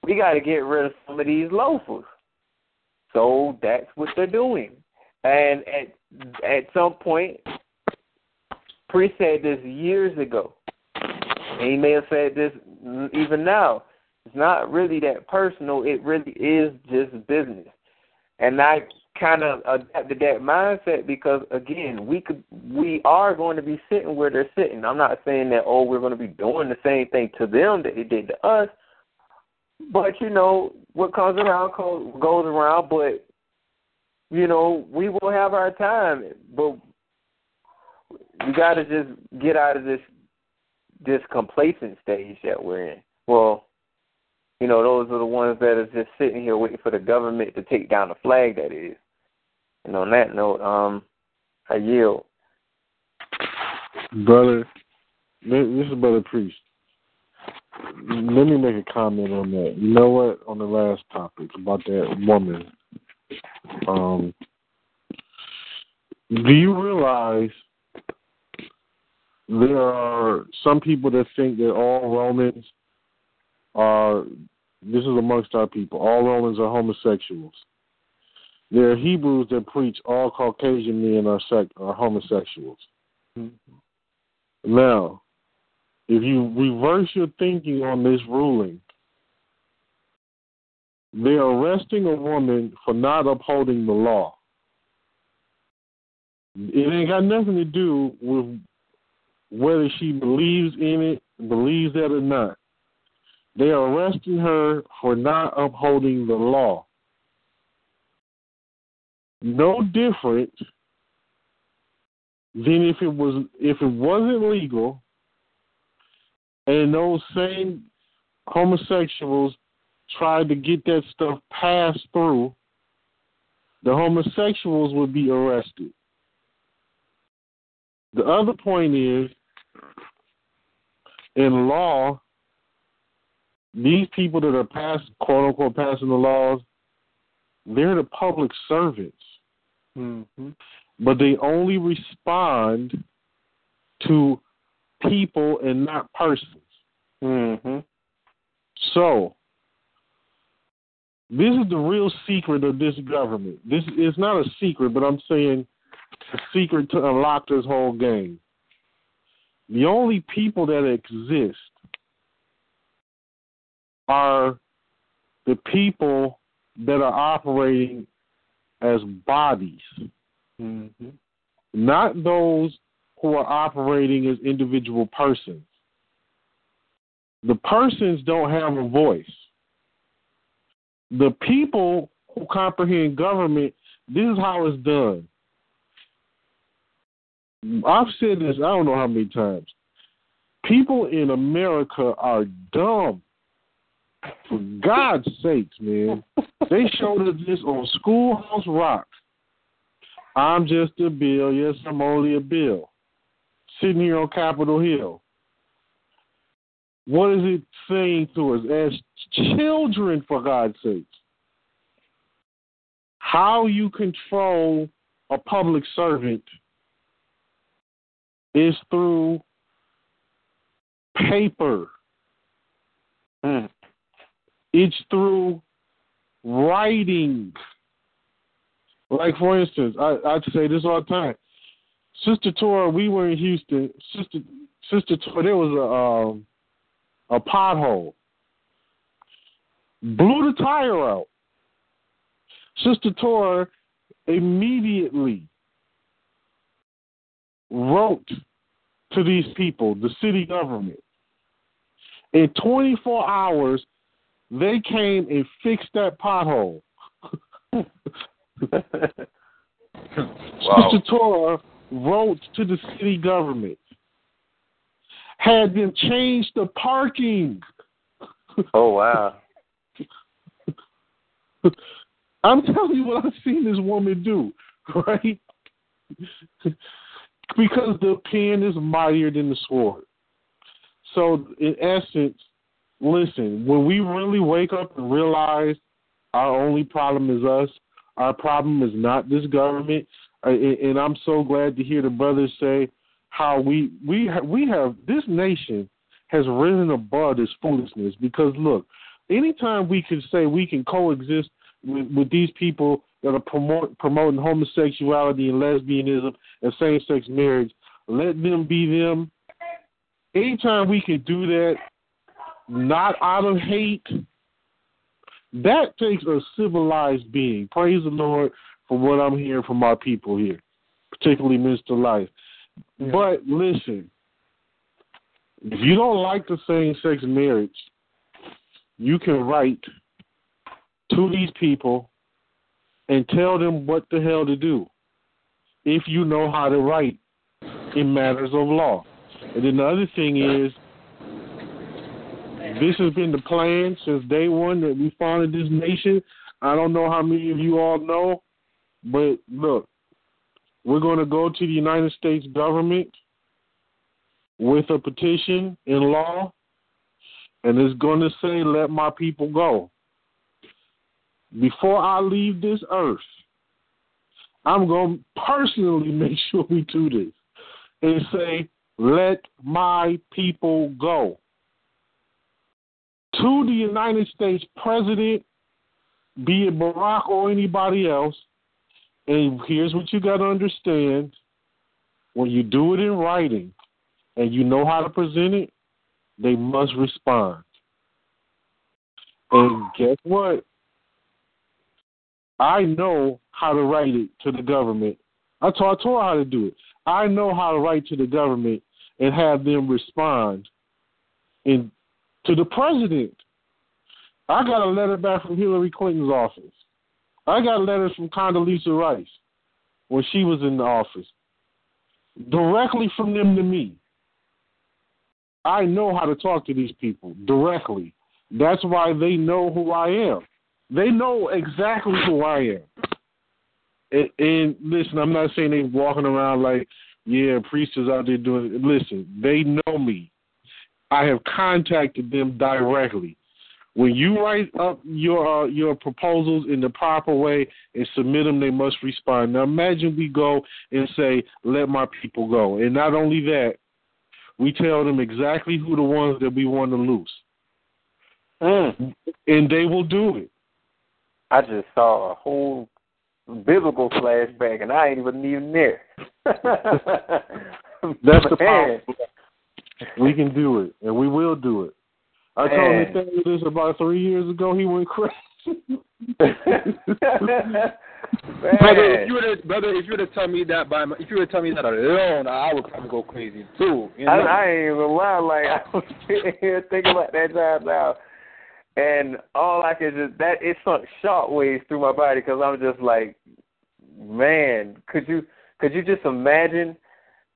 we got to get rid of some of these loafers. So that's what they're doing, and at at some point, Pre said this years ago. And he may have said this even now. It's not really that personal. It really is just business. And I kind of adapted that mindset because again, we could we are going to be sitting where they're sitting. I'm not saying that oh we're going to be doing the same thing to them that they did to us. But you know what comes around goes around. But you know, we will have our time, but we got to just get out of this this complacent stage that we're in. Well, you know, those are the ones that are just sitting here waiting for the government to take down the flag. That is. And on that note, um, I yield. Brother, this is Brother Priest. Let me make a comment on that. You know what? On the last topic about that woman, um, do you realize there are some people that think that all Romans are, this is amongst our people, all Romans are homosexuals. There are Hebrews that preach all Caucasian men are, sec- are homosexuals. Mm-hmm. Now, if you reverse your thinking on this ruling, they're arresting a woman for not upholding the law. It ain't got nothing to do with whether she believes in it, believes that or not. They are arresting her for not upholding the law. No different than if it was if it wasn't legal and those same homosexuals tried to get that stuff passed through, the homosexuals would be arrested. The other point is in law, these people that are pass quote unquote passing the laws, they're the public servants. Mm-hmm. But they only respond to people and not persons. Mm-hmm. So this is the real secret of this government. This is not a secret, but I'm saying a secret to unlock this whole game. The only people that exist are the people that are operating as bodies, mm-hmm. not those who are operating as individual persons. The persons don't have a voice. The people who comprehend government, this is how it's done. I've said this, I don't know how many times. People in America are dumb. For God's sakes, man. they showed us this on Schoolhouse Rock. I'm just a bill. Yes, I'm only a bill. Sitting here on Capitol Hill. What is it saying to us as children, for God's sake? How you control a public servant is through paper. Mm. It's through writing. Like for instance, I I say this all the time. Sister Tora, we were in Houston. Sister Sister Tora, there was a um, a pothole. Blew the tire out. Sister Tora immediately wrote to these people, the city government. In 24 hours, they came and fixed that pothole. [laughs] [laughs] wow. Sister Tora wrote to the city government, had them change the parking. Oh wow! [laughs] I'm telling you what I've seen this woman do, [laughs] right? because the pen is mightier than the sword. So, in essence, listen, when we really wake up and realize our only problem is us, our problem is not this government, and I'm so glad to hear the brothers say how we we we have this nation has risen above this foolishness because look, anytime we can say we can coexist with, with these people that are promote, promoting homosexuality and lesbianism and same sex marriage, let them be them. Anytime we can do that, not out of hate, that takes a civilized being. Praise the Lord for what I'm hearing from our people here, particularly Mr. Life. Yeah. But listen, if you don't like the same sex marriage, you can write to these people and tell them what the hell to do if you know how to write in matters of law. And then the other thing is, this has been the plan since day one that we founded this nation. I don't know how many of you all know, but look, we're going to go to the United States government with a petition in law, and it's going to say, let my people go. Before I leave this earth, I'm going to personally [laughs] make sure we do this and say, let my people go. To the United States president, be it Barack or anybody else, and here's what you got to understand when you do it in writing and you know how to present it, they must respond. And guess what? I know how to write it to the government. I taught, taught how to do it. I know how to write to the government and have them respond and to the president. I got a letter back from Hillary Clinton's office. I got letters from Condoleezza Rice when she was in the office, directly from them to me. I know how to talk to these people directly. That's why they know who I am. They know exactly who I am. And, and listen, I'm not saying they walking around like, yeah, priests out there doing. It. Listen, they know me. I have contacted them directly. When you write up your uh, your proposals in the proper way and submit them, they must respond. Now imagine we go and say, "Let my people go," and not only that, we tell them exactly who the ones that we want to lose, mm. and they will do it. I just saw a whole biblical flashback, and I ain't even even there. [laughs] That's the [laughs] power. We can do it, and we will do it. I told Man. Nathaniel this about three years ago. He went crazy. [laughs] Brother, if you were to, brother, if you were to tell me that by my, if you were to tell me that alone, I would probably go crazy too. You know? I, I ain't even lie. Like [laughs] I was sitting here thinking about that time now, and all I could just that it sunk shockwaves through my body because I'm just like, man, could you could you just imagine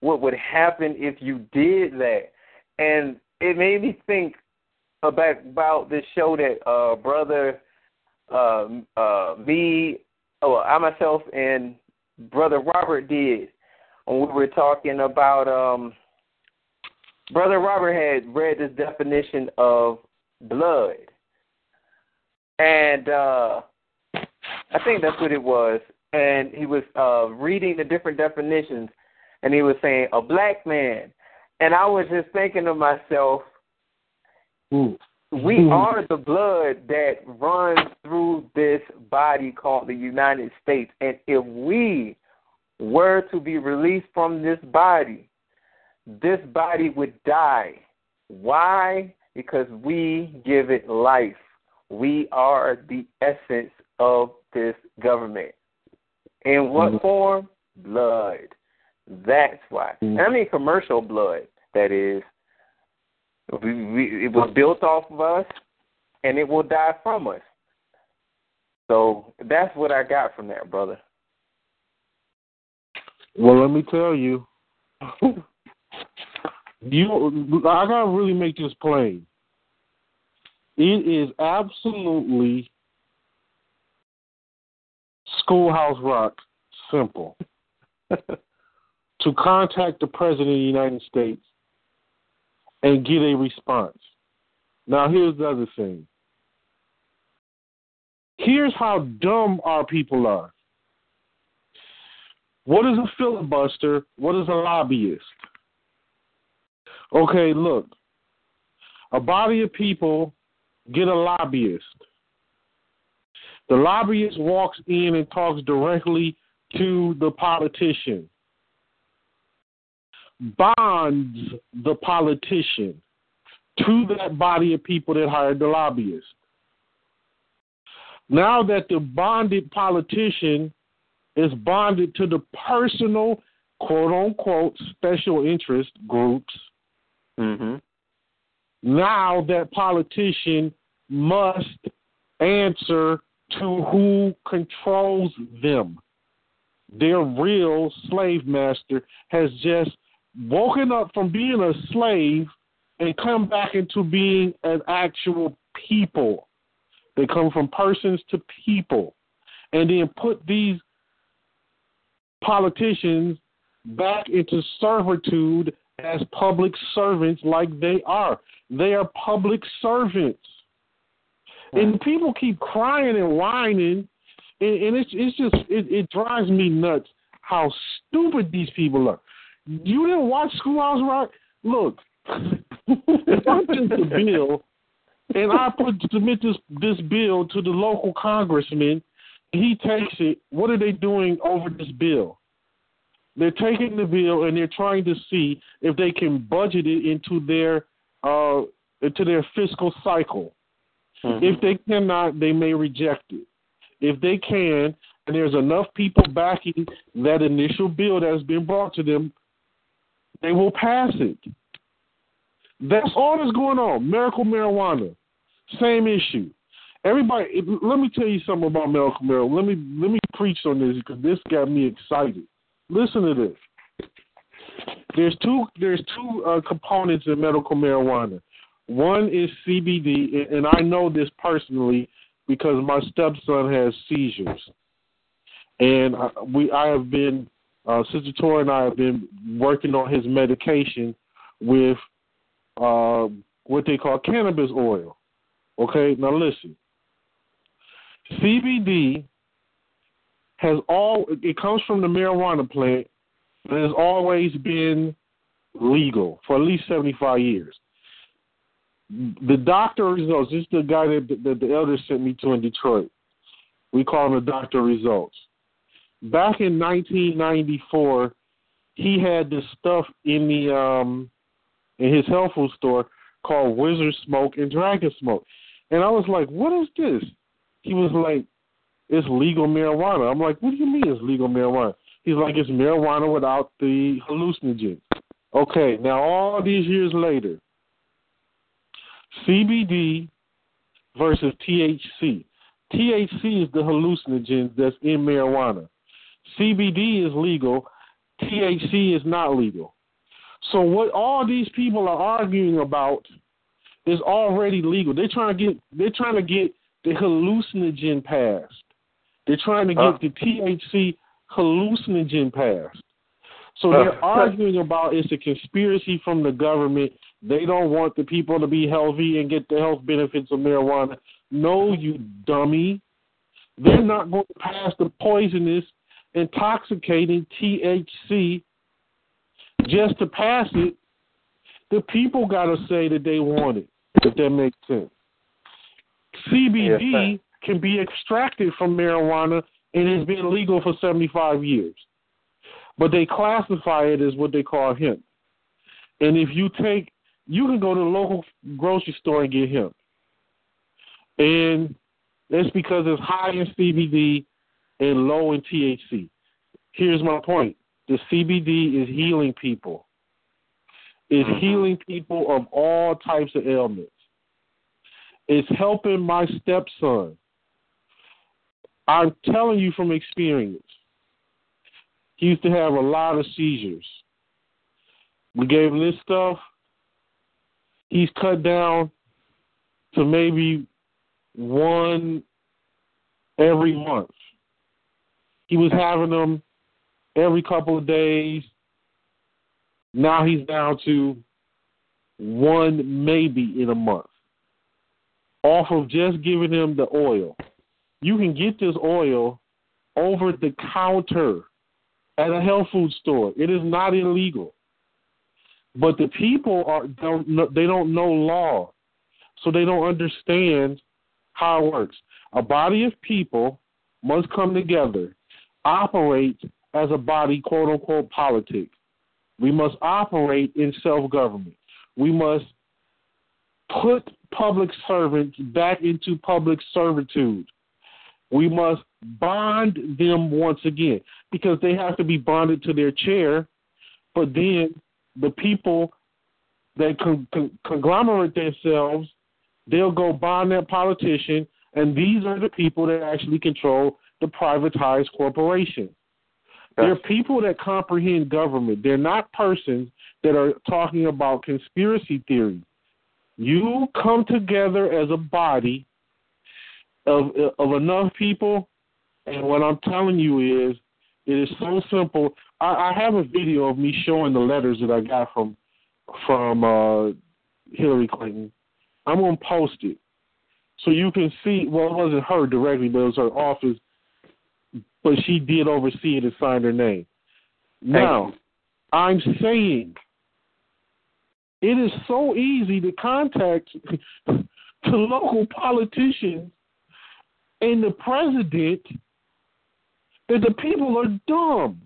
what would happen if you did that? And it made me think about about this show that uh brother uh uh me oh I myself and brother Robert did when we were talking about um brother Robert had read this definition of blood. And uh I think that's what it was. And he was uh reading the different definitions and he was saying a black man. And I was just thinking to myself Ooh. we are the blood that runs through this body called the United States. And if we were to be released from this body, this body would die. Why? Because we give it life. We are the essence of this government. In what Mhm. form? Blood. That's why. And I mean commercial blood, that is. We, we, it was built off of us, and it will die from us. So that's what I got from that, brother. Well, let me tell you, [laughs] you I gotta really make this plain. It is absolutely schoolhouse rock simple [laughs] to contact the president of the United States and get a response. Now, here's the other thing. Here's how dumb our people are. What is a filibuster? What is a lobbyist? Okay, look. A body of people get a lobbyist. The lobbyist walks in and talks directly to the politician, bonds the politician to that body of people that hired the lobbyist. Now that the bonded politician is bonded to the personal, quote unquote, special interest groups, Mm-hmm. now that politician must answer to who controls them. Their real slave master has just woken up from being a slave and come back into being an actual people. They come from persons to people. And then put these politicians back into servitude as public servants like they are. They are public servants. And people keep crying and whining, and, and it's it's just it, it drives me nuts how stupid these people are. You didn't watch Schoolhouse Rock? Look, if [laughs] I took the bill and I put submit this this bill to the local congressman, he takes it. What are they doing over this bill? They're taking the bill and they're trying to see if they can budget it into their uh, into their fiscal cycle. Mm-hmm. If they cannot, they may reject it. If they can, and there's enough people backing that initial bill that has been brought to them, they will pass it. That's all that's going on. Medical marijuana, same issue. Everybody, let me tell you something about medical marijuana. Let me let me preach on this because this got me excited. Listen to this. There's two there's two uh, components in medical marijuana. One is CBD, and I know this personally because my stepson has seizures, and we I have been uh, Sister Tora and I have been working on his medication with uh, what they call cannabis oil. Okay, now listen. CBD has all it comes from the marijuana plant, but has always been legal for at least seventy five years the doctor results. This is the guy that, that the elders sent me to in Detroit. We call him the doctor results. Back in 1994, he had this stuff in the um in his health food store called Wizard Smoke and Dragon Smoke, and I was like, "What is this?" He was like, "It's legal marijuana." I'm like, "What do you mean it's legal marijuana?" He's like, "It's marijuana without the hallucinogens." Okay, now all these years later, CBD versus THC. THC is the hallucinogen that's in marijuana. CBD is legal. THC is not legal. So what all these people are arguing about is already legal. They're trying to get they're trying to get the hallucinogen passed. They're trying to get uh, the THC hallucinogen passed. So they're uh, arguing about it's a conspiracy from the government they don't want the people to be healthy and get the health benefits of marijuana. No, you dummy. They're not going to pass the poisonous, intoxicating THC just to pass it. The people got to say that they want it, if that makes sense. CBD yes, can be extracted from marijuana and it's been legal for 75 years. But they classify it as what they call hemp. And if you take you can go to the local grocery store and get hemp. And that's because it's high in CBD and low in THC. Here's my point the CBD is healing people, it's mm-hmm. healing people of all types of ailments. It's helping my stepson. I'm telling you from experience. He used to have a lot of seizures. We gave him this stuff he's cut down to maybe one every month. He was having them every couple of days. Now he's down to one maybe in a month off of just giving him the oil. You can get this oil over the counter at a health food store. It is not illegal. But the people are don't know, they don't know law, so they don't understand how it works. A body of people must come together, operate as a body, quote unquote, politic. We must operate in self government. We must put public servants back into public servitude. We must bond them once again because they have to be bonded to their chair, but then the people that con- con- conglomerate themselves, they'll go bond that politician And these are the people that actually control the privatized corporations. They're people that comprehend government. They're not persons that are talking about conspiracy theories. You come together as a body of of enough people, and what I'm telling you is, it is so simple. I, I have a video of me showing the letters that I got from from uh, Hillary Clinton. I'm gonna post it so you can see. Well, it wasn't her directly, but it was her office. But she did oversee it and signed her name. Now, I'm saying it is so easy to contact [laughs] the local politicians and the president that the people are dumb.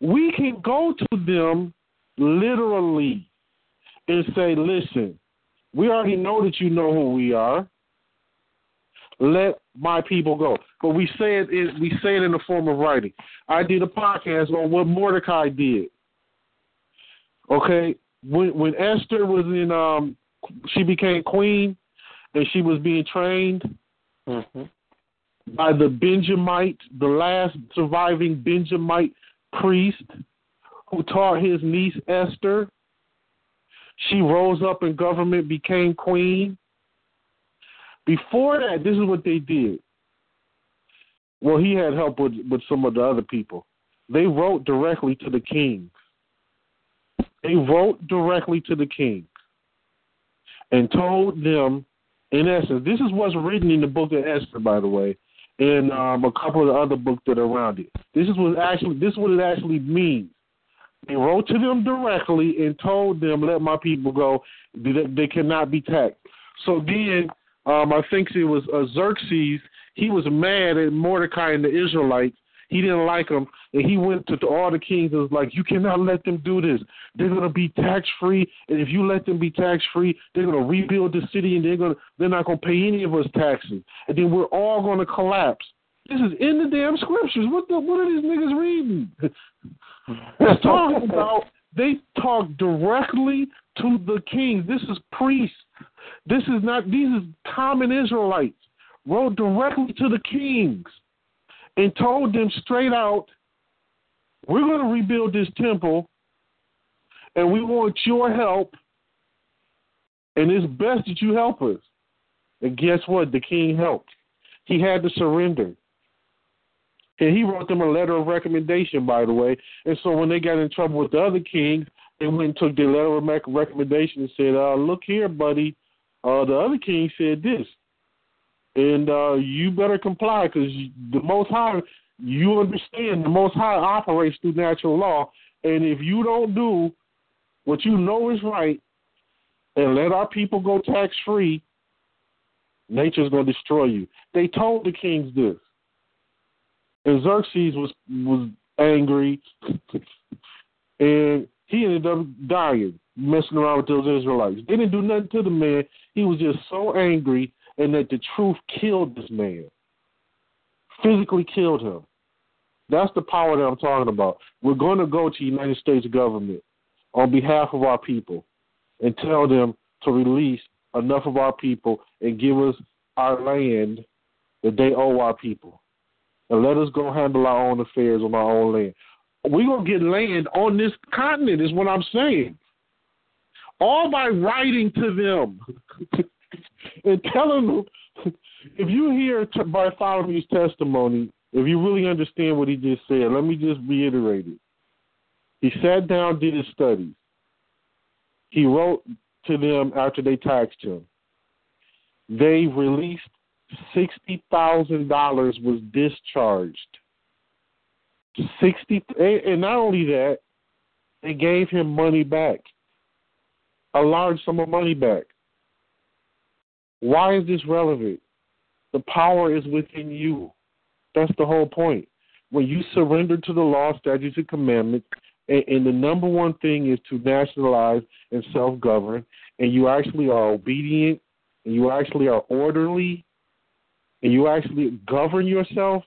We can go to them literally and say, listen, we already know that you know who we are. Let my people go. But we say it in, we say it in the form of writing. I did a podcast on what Mordecai did. Okay, when when Esther was in um she became queen and she was being trained Mm-hmm. by the Benjamite, the last surviving Benjamite priest who taught his niece Esther. She rose up in government, became queen. Before that, this is what they did. Well, he had help with, with some of the other people. They wrote directly to the king. They wrote directly to the king and told them, in essence, this is what's written in the book of Esther, by the way, and um, a couple of the other books that are around it. This is what actually this is what it actually means. They wrote to them directly and told them, "Let my people go. They, they cannot be taxed." So then, um, I think it was uh, Xerxes. He was mad at Mordecai and the Israelites. He didn't like them, and he went to, to all the kings and was like, "You cannot let them do this. They're going to be tax free, and if you let them be tax free, they're going to rebuild the city, and they're going to they're not going to pay any of us taxes, and then we're all going to collapse." This is in the damn scriptures. What the what are these niggas reading? [laughs] It's talking about they talk directly to the king. This is priests. This is not these is common Israelites. Wrote directly to the kings and told them straight out, We're gonna rebuild this temple and we want your help and it's best that you help us. And guess what? The king helped. He had to surrender. And he wrote them a letter of recommendation, by the way. And so when they got in trouble with the other kings, they went and took their letter of recommendation and said, uh, "Look here, buddy. Uh, the other king said this, and uh, you better comply because the Most High, you understand, the Most High operates through natural law, and if you don't do what you know is right, and let our people go tax free, nature's going to destroy you." They told the kings this. And Xerxes was was angry, [laughs] and he ended up dying, messing around with those Israelites. They didn't do nothing to the man. He was just so angry, and that the truth killed this man, physically killed him. That's the power that I'm talking about. We're going to go to the United States government on behalf of our people and tell them to release enough of our people and give us our land that they owe our people and let us go handle our own affairs on our own land. We're going to get land on this continent, is what I'm saying. All by writing to them [laughs] and telling them. If you hear Bartholomew's testimony, if you really understand what he just said, let me just reiterate it. He sat down, did his studies. He wrote to them after they taxed him. They released sixty thousand dollars was discharged. Sixty, and not only that, they gave him money back, a large sum of money back. Why is this relevant? The power is within you. That's the whole point. When you surrender to the law, statutes, and commandments, and, and the number one thing is to nationalize and self-govern, and you actually are obedient, and you actually are orderly, and you actually govern yourself,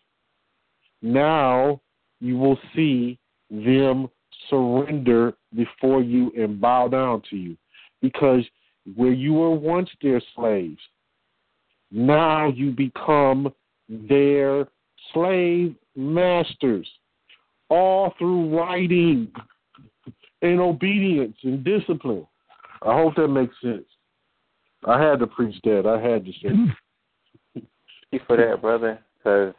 now you will see them surrender before you and bow down to you. Because where you were once their slaves, Now you become their slave masters, all through writing and obedience and discipline. I hope that makes sense. I had to preach that. I had to say. Thank you for that, brother, because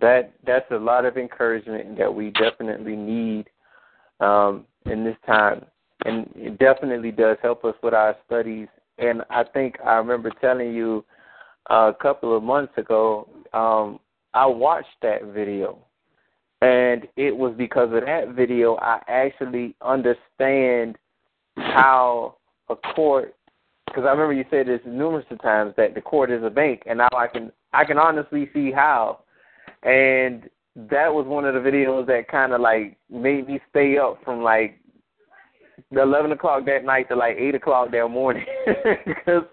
that that's a lot of encouragement that we definitely need um, in this time, and it definitely does help us with our studies. And I think I remember telling you a couple of months ago, um, I watched that video, and it was because of that video I actually understand how a court. Because I remember you said this numerous times that the court is a bank, and now I can I can honestly see how and that was one of the videos that kind of like made me stay up from like the eleven o'clock that night to like eight o'clock that morning [laughs] because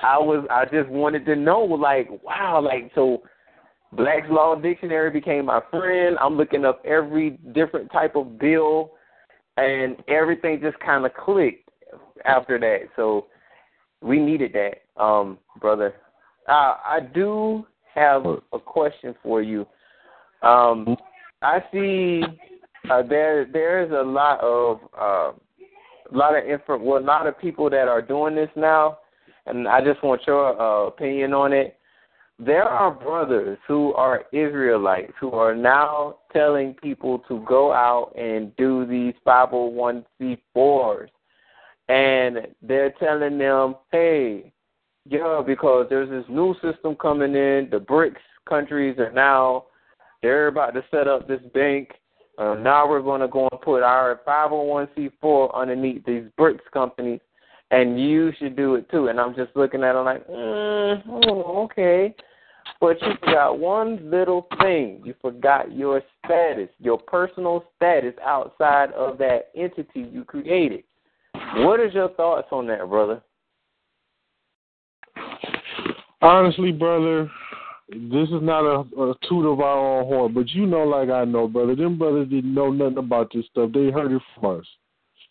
I was I just wanted to know like wow like so Black's Law Dictionary became my friend. I'm looking up every different type of bill, and everything just kind of clicked after that. So we needed that, um, brother. Uh, I do have a question for you. Um, I see uh, there there is a lot of uh, a lot of info, well, a lot of people that are doing this now, and I just want your uh, opinion on it. There are brothers who are Israelites who are now telling people to go out and do these 501c4s. And they're telling them, hey, yeah, because there's this new system coming in. The BRICS countries are now they're about to set up this bank. Uh, now we're going to go and put our 501c4 underneath these BRICS companies, and you should do it too. And I'm just looking at it like, mm, oh, okay. But you forgot one little thing. You forgot your status, your personal status outside of that entity you created. What is your thoughts on that, brother? Honestly, brother, this is not a, a toot of our own horn, but you know, like I know, brother, them brothers didn't know nothing about this stuff. They heard it from us.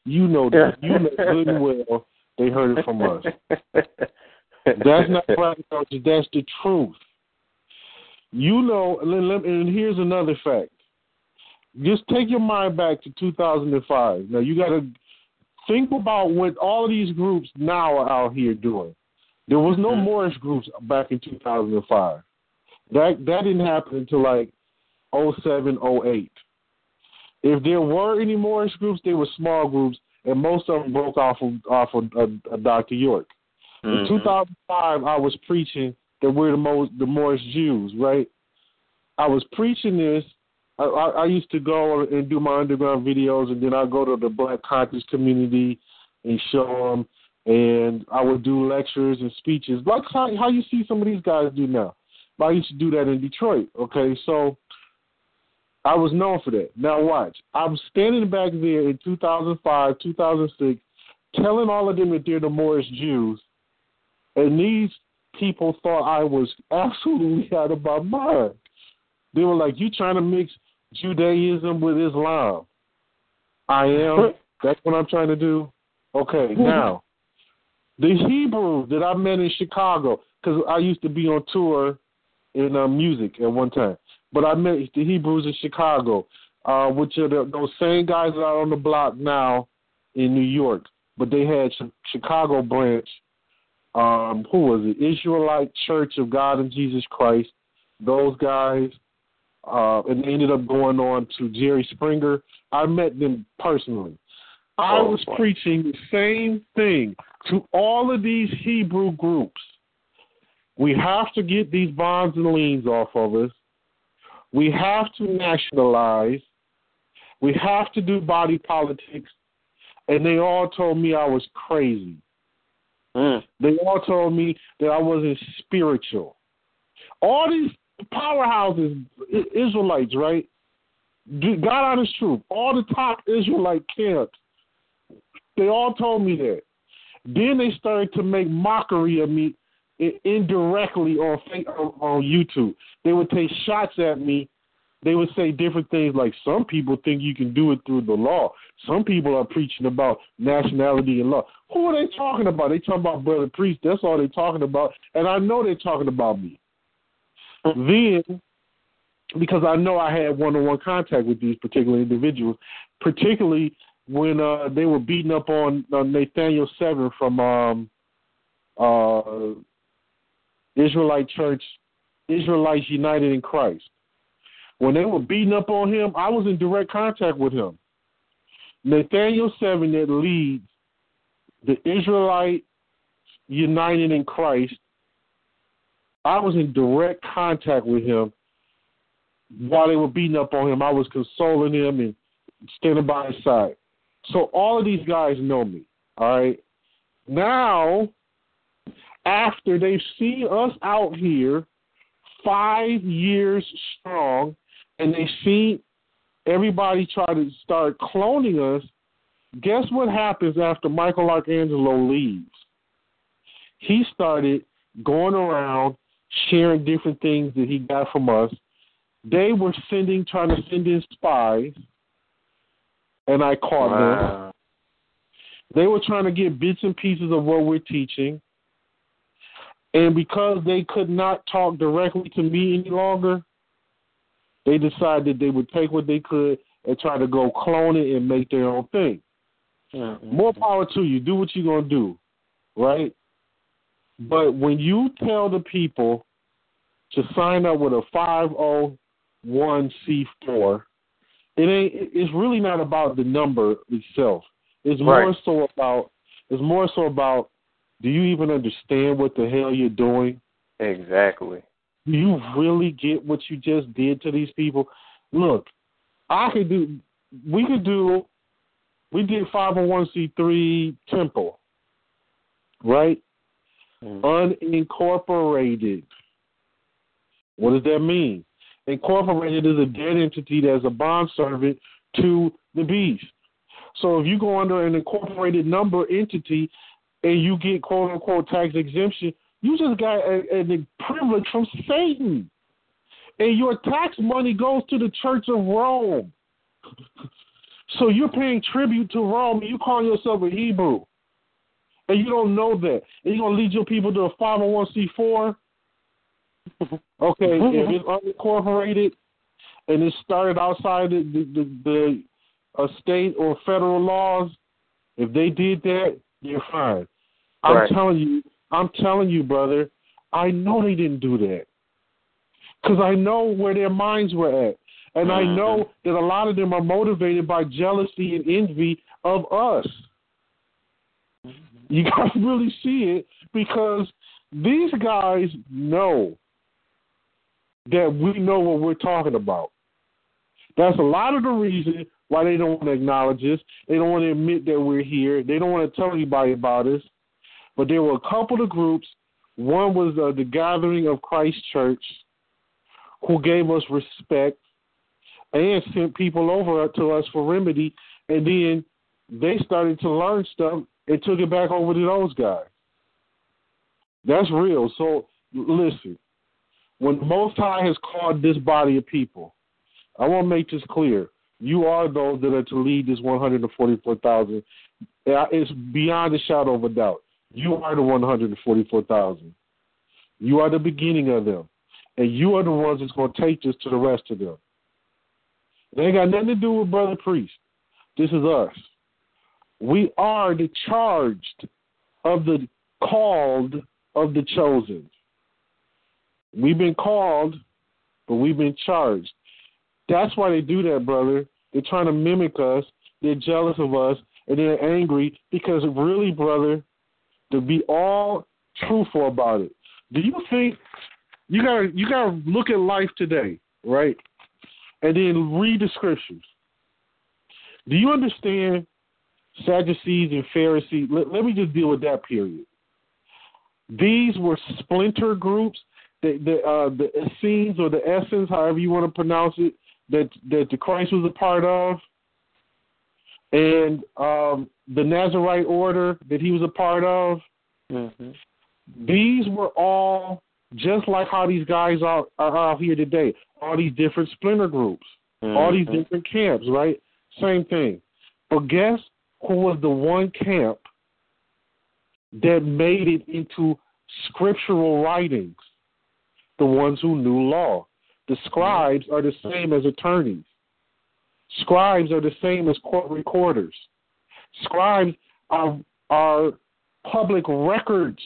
You know that. you know good and well they heard it from us. That's not [laughs] right, That's the truth. You know, and here's another fact. Just take your mind back to 2005. Now, you got to think about what all of these groups now are out here doing. There was no mm-hmm. Moorish groups back in 2005. That that didn't happen until like 07, 08. If there were any Moorish groups, they were small groups, and most of them broke off of off of uh, uh, Dr. York. Mm-hmm. In 2005, I was preaching that we're the most the Moorish Jews, right? I was preaching this. I, I, I used to go and do my underground videos, and then I go to the Black conscious community and show them and I would do lectures and speeches like how, how you see some of these guys do now. I used to do that in Detroit. Okay, so I was known for that. Now watch, I'm standing back there in 2005, 2006, telling all of them that they're the Moorish Jews, and these people thought I was absolutely [laughs] out of my mind. They were like, "You trying to mix Judaism with Islam?" I am. That's what I'm trying to do. Okay, now the Hebrews that I met in Chicago, because I used to be on tour in uh, music at one time. But I met the Hebrews in Chicago, uh, which are the, those same guys that are on the block now in New York. But they had Chicago branch. Um, who was it? Israelite Church of God and Jesus Christ. Those guys. Uh, and they ended up going on to Jerry Springer. I met them personally. I was preaching the same thing to all of these Hebrew groups. We have to get these bonds and liens off of us. We have to nationalize. We have to do body politics. And they all told me I was crazy. Mm. They all told me that I wasn't spiritual. All these powerhouses, Israelites, right? God honest truth. All the top Israelite camps they all told me that. Then they started to make mockery of me indirectly on on YouTube. They would take shots at me they would say different things like some people think you can do it through the law. Some people are preaching about nationality and law. Who are they talking about? They talking about brother priest. That's all they're talking about. And I know they're talking about me. Then, because I know I had one-on-one contact with these particular individuals, particularly when uh, they were beating up on uh, Nathaniel Seven from um, uh, Israelite Church, Israelites United in Christ. When they were beating up on him, I was in direct contact with him. Nathaniel Seven that leads the Israelite United in Christ. I was in direct contact with him while they were beating up on him. I was consoling him and standing by his side. So all of these guys know me. All right. Now, after they've seen us out here five years strong, and they see everybody try to start cloning us, guess what happens after Michael Arcangelo leaves? He started going around sharing different things that he got from us. They were sending, trying to send in spies, and I caught wow. them. They were trying to get bits and pieces of what we're teaching. And because they could not talk directly to me any longer, they decided they would take what they could and try to go clone it and make their own thing. Mm-hmm. More power to you. Do what you're going to do, right? But when you tell the people to sign up with a 501c4, it ain't. It's really not about the number itself. It's more right. so about. It's more so about. Do you even understand what the hell you're doing? Exactly. Do you really get what you just did to these people? Look, I could do. We could do. We did 501c3 temple, right? Mm. Unincorporated. What does that mean? Incorporated is a dead entity that's a bond servant to the beast. So if you go under an incorporated number entity and you get quote unquote tax exemption, you just got a, a privilege from Satan. And your tax money goes to the Church of Rome. [laughs] So you're paying tribute to Rome and you call yourself a Hebrew. And you don't know that. And you're going to lead your people to a 501c4 [laughs] Okay, if it's unincorporated and it started outside the the, the uh, state or federal laws, if they did that, you're fine. I'm right. telling you, I'm telling you, brother, I know they didn't do that because I know where their minds were at, and I know Mm-hmm. that a lot of them are motivated by jealousy and envy of us. You [laughs] got to really see it because these guys know that we know what we're talking about. That's a lot of the reason why they don't want to acknowledge us. They don't want to admit that we're here. They don't want to tell anybody about us. But there were a couple of groups. One was uh, the Gathering of Christ Church, who gave us respect and sent people over to us for remedy. And then they started to learn stuff and took it back over to those guys. That's real. So listen, when the Most High has called this body of people, I want to make this clear. You are those that are to lead this 144,000. It's beyond a shadow of a doubt. You are the 144,000. You are the beginning of them. And you are the ones that's going to take this to the rest of them. It ain't got nothing to do with Brother Priest. This is us. We are the charged of the called of the chosen. We've been called, but we've been charged. That's why they do that, brother. They're trying to mimic us. They're jealous of us, and they're angry because, really, brother, to be all truthful about it. Do you think you gotta you gotta look at life today, right? And then read the scriptures. Do you understand Sadducees and Pharisees? Let, let me just deal with that period. These were splinter groups the the uh, the Essenes or the Essence, however you want to pronounce it, that that the Christ was a part of, and um, the Nazarite order that he was a part of. Mm-hmm. These were all Just like how these guys are, are out here today, all these different splinter groups, mm-hmm. all these mm-hmm. different camps, right? Same thing. But guess who was the one camp that made it into scriptural writings? The ones who knew law. The mm-hmm. scribes are the same as attorneys. Scribes are the same as court recorders. Scribes are, are public records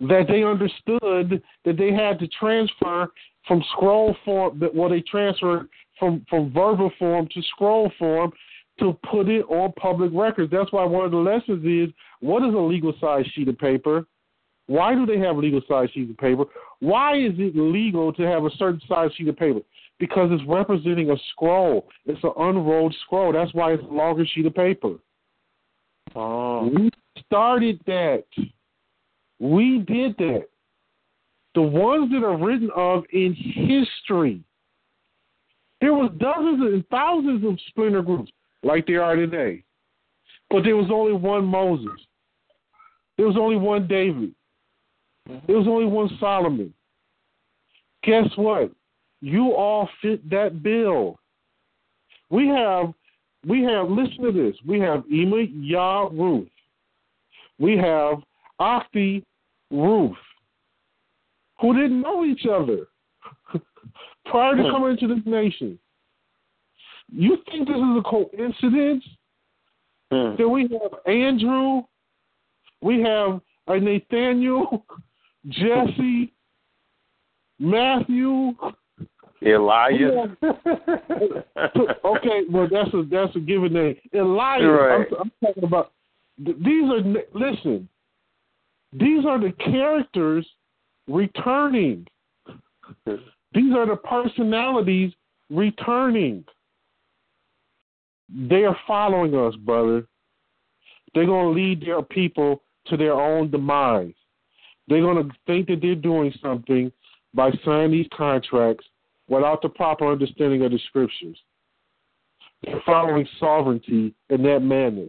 that they understood that they had to transfer from scroll form, well, they transferred from, from verbal form to scroll form to put it on public records. That's why one of the lessons is what is a legal size sheet of paper? Why do they have legal size sheets of paper? Why is it legal to have a certain size sheet of paper? Because it's representing a scroll. It's an unrolled scroll. That's why it's a longer sheet of paper. Oh. We started that. We did that. The ones that are written of in history. There was dozens and thousands of splinter groups like there are today. But there was only one Moses. There was only one David. There was only one Solomon. Guess what? You all fit that bill. We have, we have. Listen to this. We have Ema Yah Ruth. We have Akti Ruth, who didn't know each other [laughs] prior to coming into this nation. You think this is a coincidence hmm. that we have Andrew, we have a Nathaniel, [laughs] Jesse, Matthew, Elias. [laughs] okay, well that's a that's a given name. Elias. Right. I'm, I'm talking about. These are listen. These are the characters returning. These are the personalities returning. They are following us, brother. They're going to lead their people to their own demise. They're going to think that they're doing something by signing these contracts without the proper understanding of the scriptures. They're following sovereignty in that manner.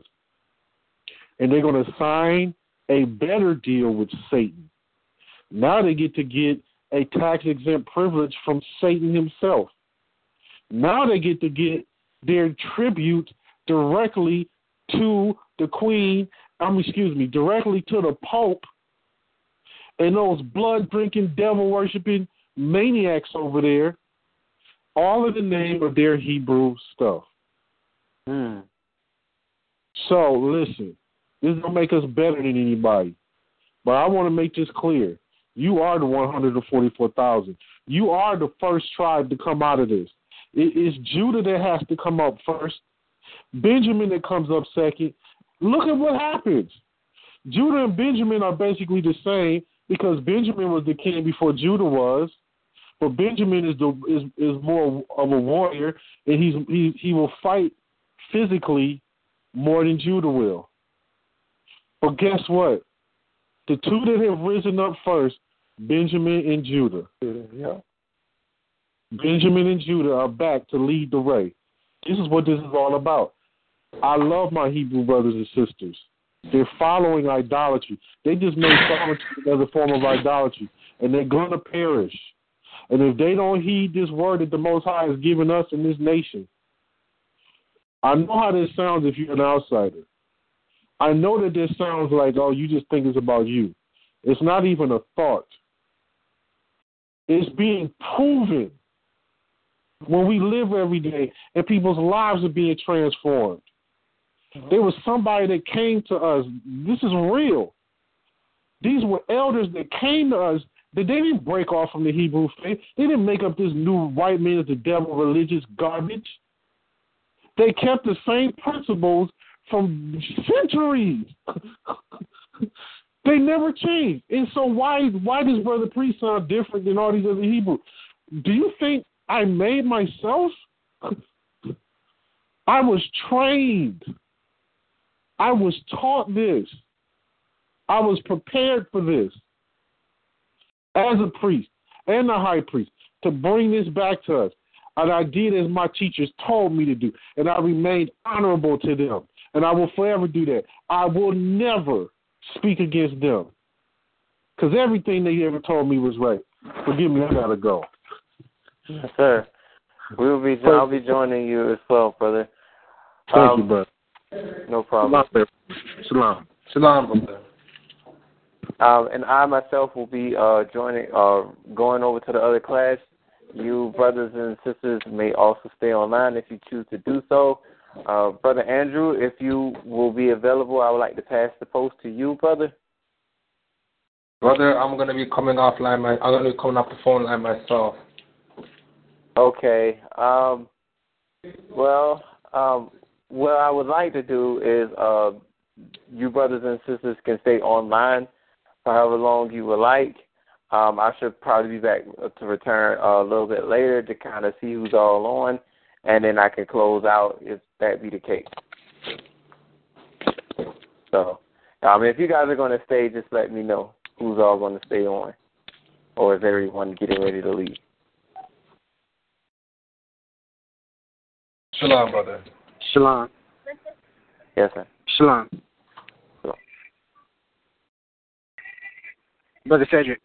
And they're going to sign a better deal with Satan. Now they get to get a tax exempt privilege from Satan himself. Now they get to get their tribute directly to the Queen, I mean, excuse me, directly to the Pope and those blood drinking, devil worshiping maniacs over there, all in the name of their Hebrew stuff. Hmm. So listen, this don't make us better than anybody. But I want to make this clear. You are the 144,000. You are the first tribe to come out of this. It is Judah that has to come up first. Benjamin that comes up second. Look at what happens. Judah and Benjamin are basically the same because Benjamin was the king before Judah was. But Benjamin is the is is more of a warrior, and he's he he will fight physically more than Judah will. But guess what? The two that have risen up first, Benjamin and Judah. Yeah. Benjamin and Judah are back to lead the way. This is what this is all about. I love my Hebrew brothers and sisters. They're following idolatry. They just made sovereignty another form of idolatry, and they're going to perish. And if they don't heed this word that the Most High has given us in this nation, I know how this sounds if you're an outsider. I know that this sounds like, oh, you just think it's about you. It's not even a thought. It's being proven when we live every day and people's lives are being transformed. There was somebody that came to us. This is real. These were elders that came to us they didn't break off from the Hebrew faith. They didn't make up this new white man is the devil religious garbage. They kept the same principles from centuries. [laughs] they never changed. And so why why does Brother Priest sound different than all these other Hebrews? Do you think I made myself. [laughs] I was trained. I was taught this. I was prepared for this as a priest and a high priest to bring this back to us. And I did as my teachers told me to do, and I remained honorable to them. And I will forever do that. I will never speak against them. because everything they ever told me was right. Forgive me, I gotta go. Yes, sir. We'll be. I'll be joining you as well, brother. Thank Um, you, brother. No problem. Shalom. Shalom, brother. Um, and I myself will be uh, joining, uh, going over to the other class. You brothers and sisters may also stay online if you choose to do so. Uh, brother Andrew, if you will be available, I would like to pass the post to you, brother. Brother, I'm gonna be coming offline. My, I'm gonna be coming off the phone line myself. Okay. Um, well, um, what I would like to do is uh, you brothers and sisters can stay online for however long you would like. Um, I should probably be back to return uh, a little bit later to kind of see who's all on, and then I can close out if that be the case. So, um, if you guys are going to stay, just let me know who's all going to stay on, or is everyone getting ready to leave? Shalom, brother. Shalom. Yes, sir. Shalom. Shalom. Brother Cedric.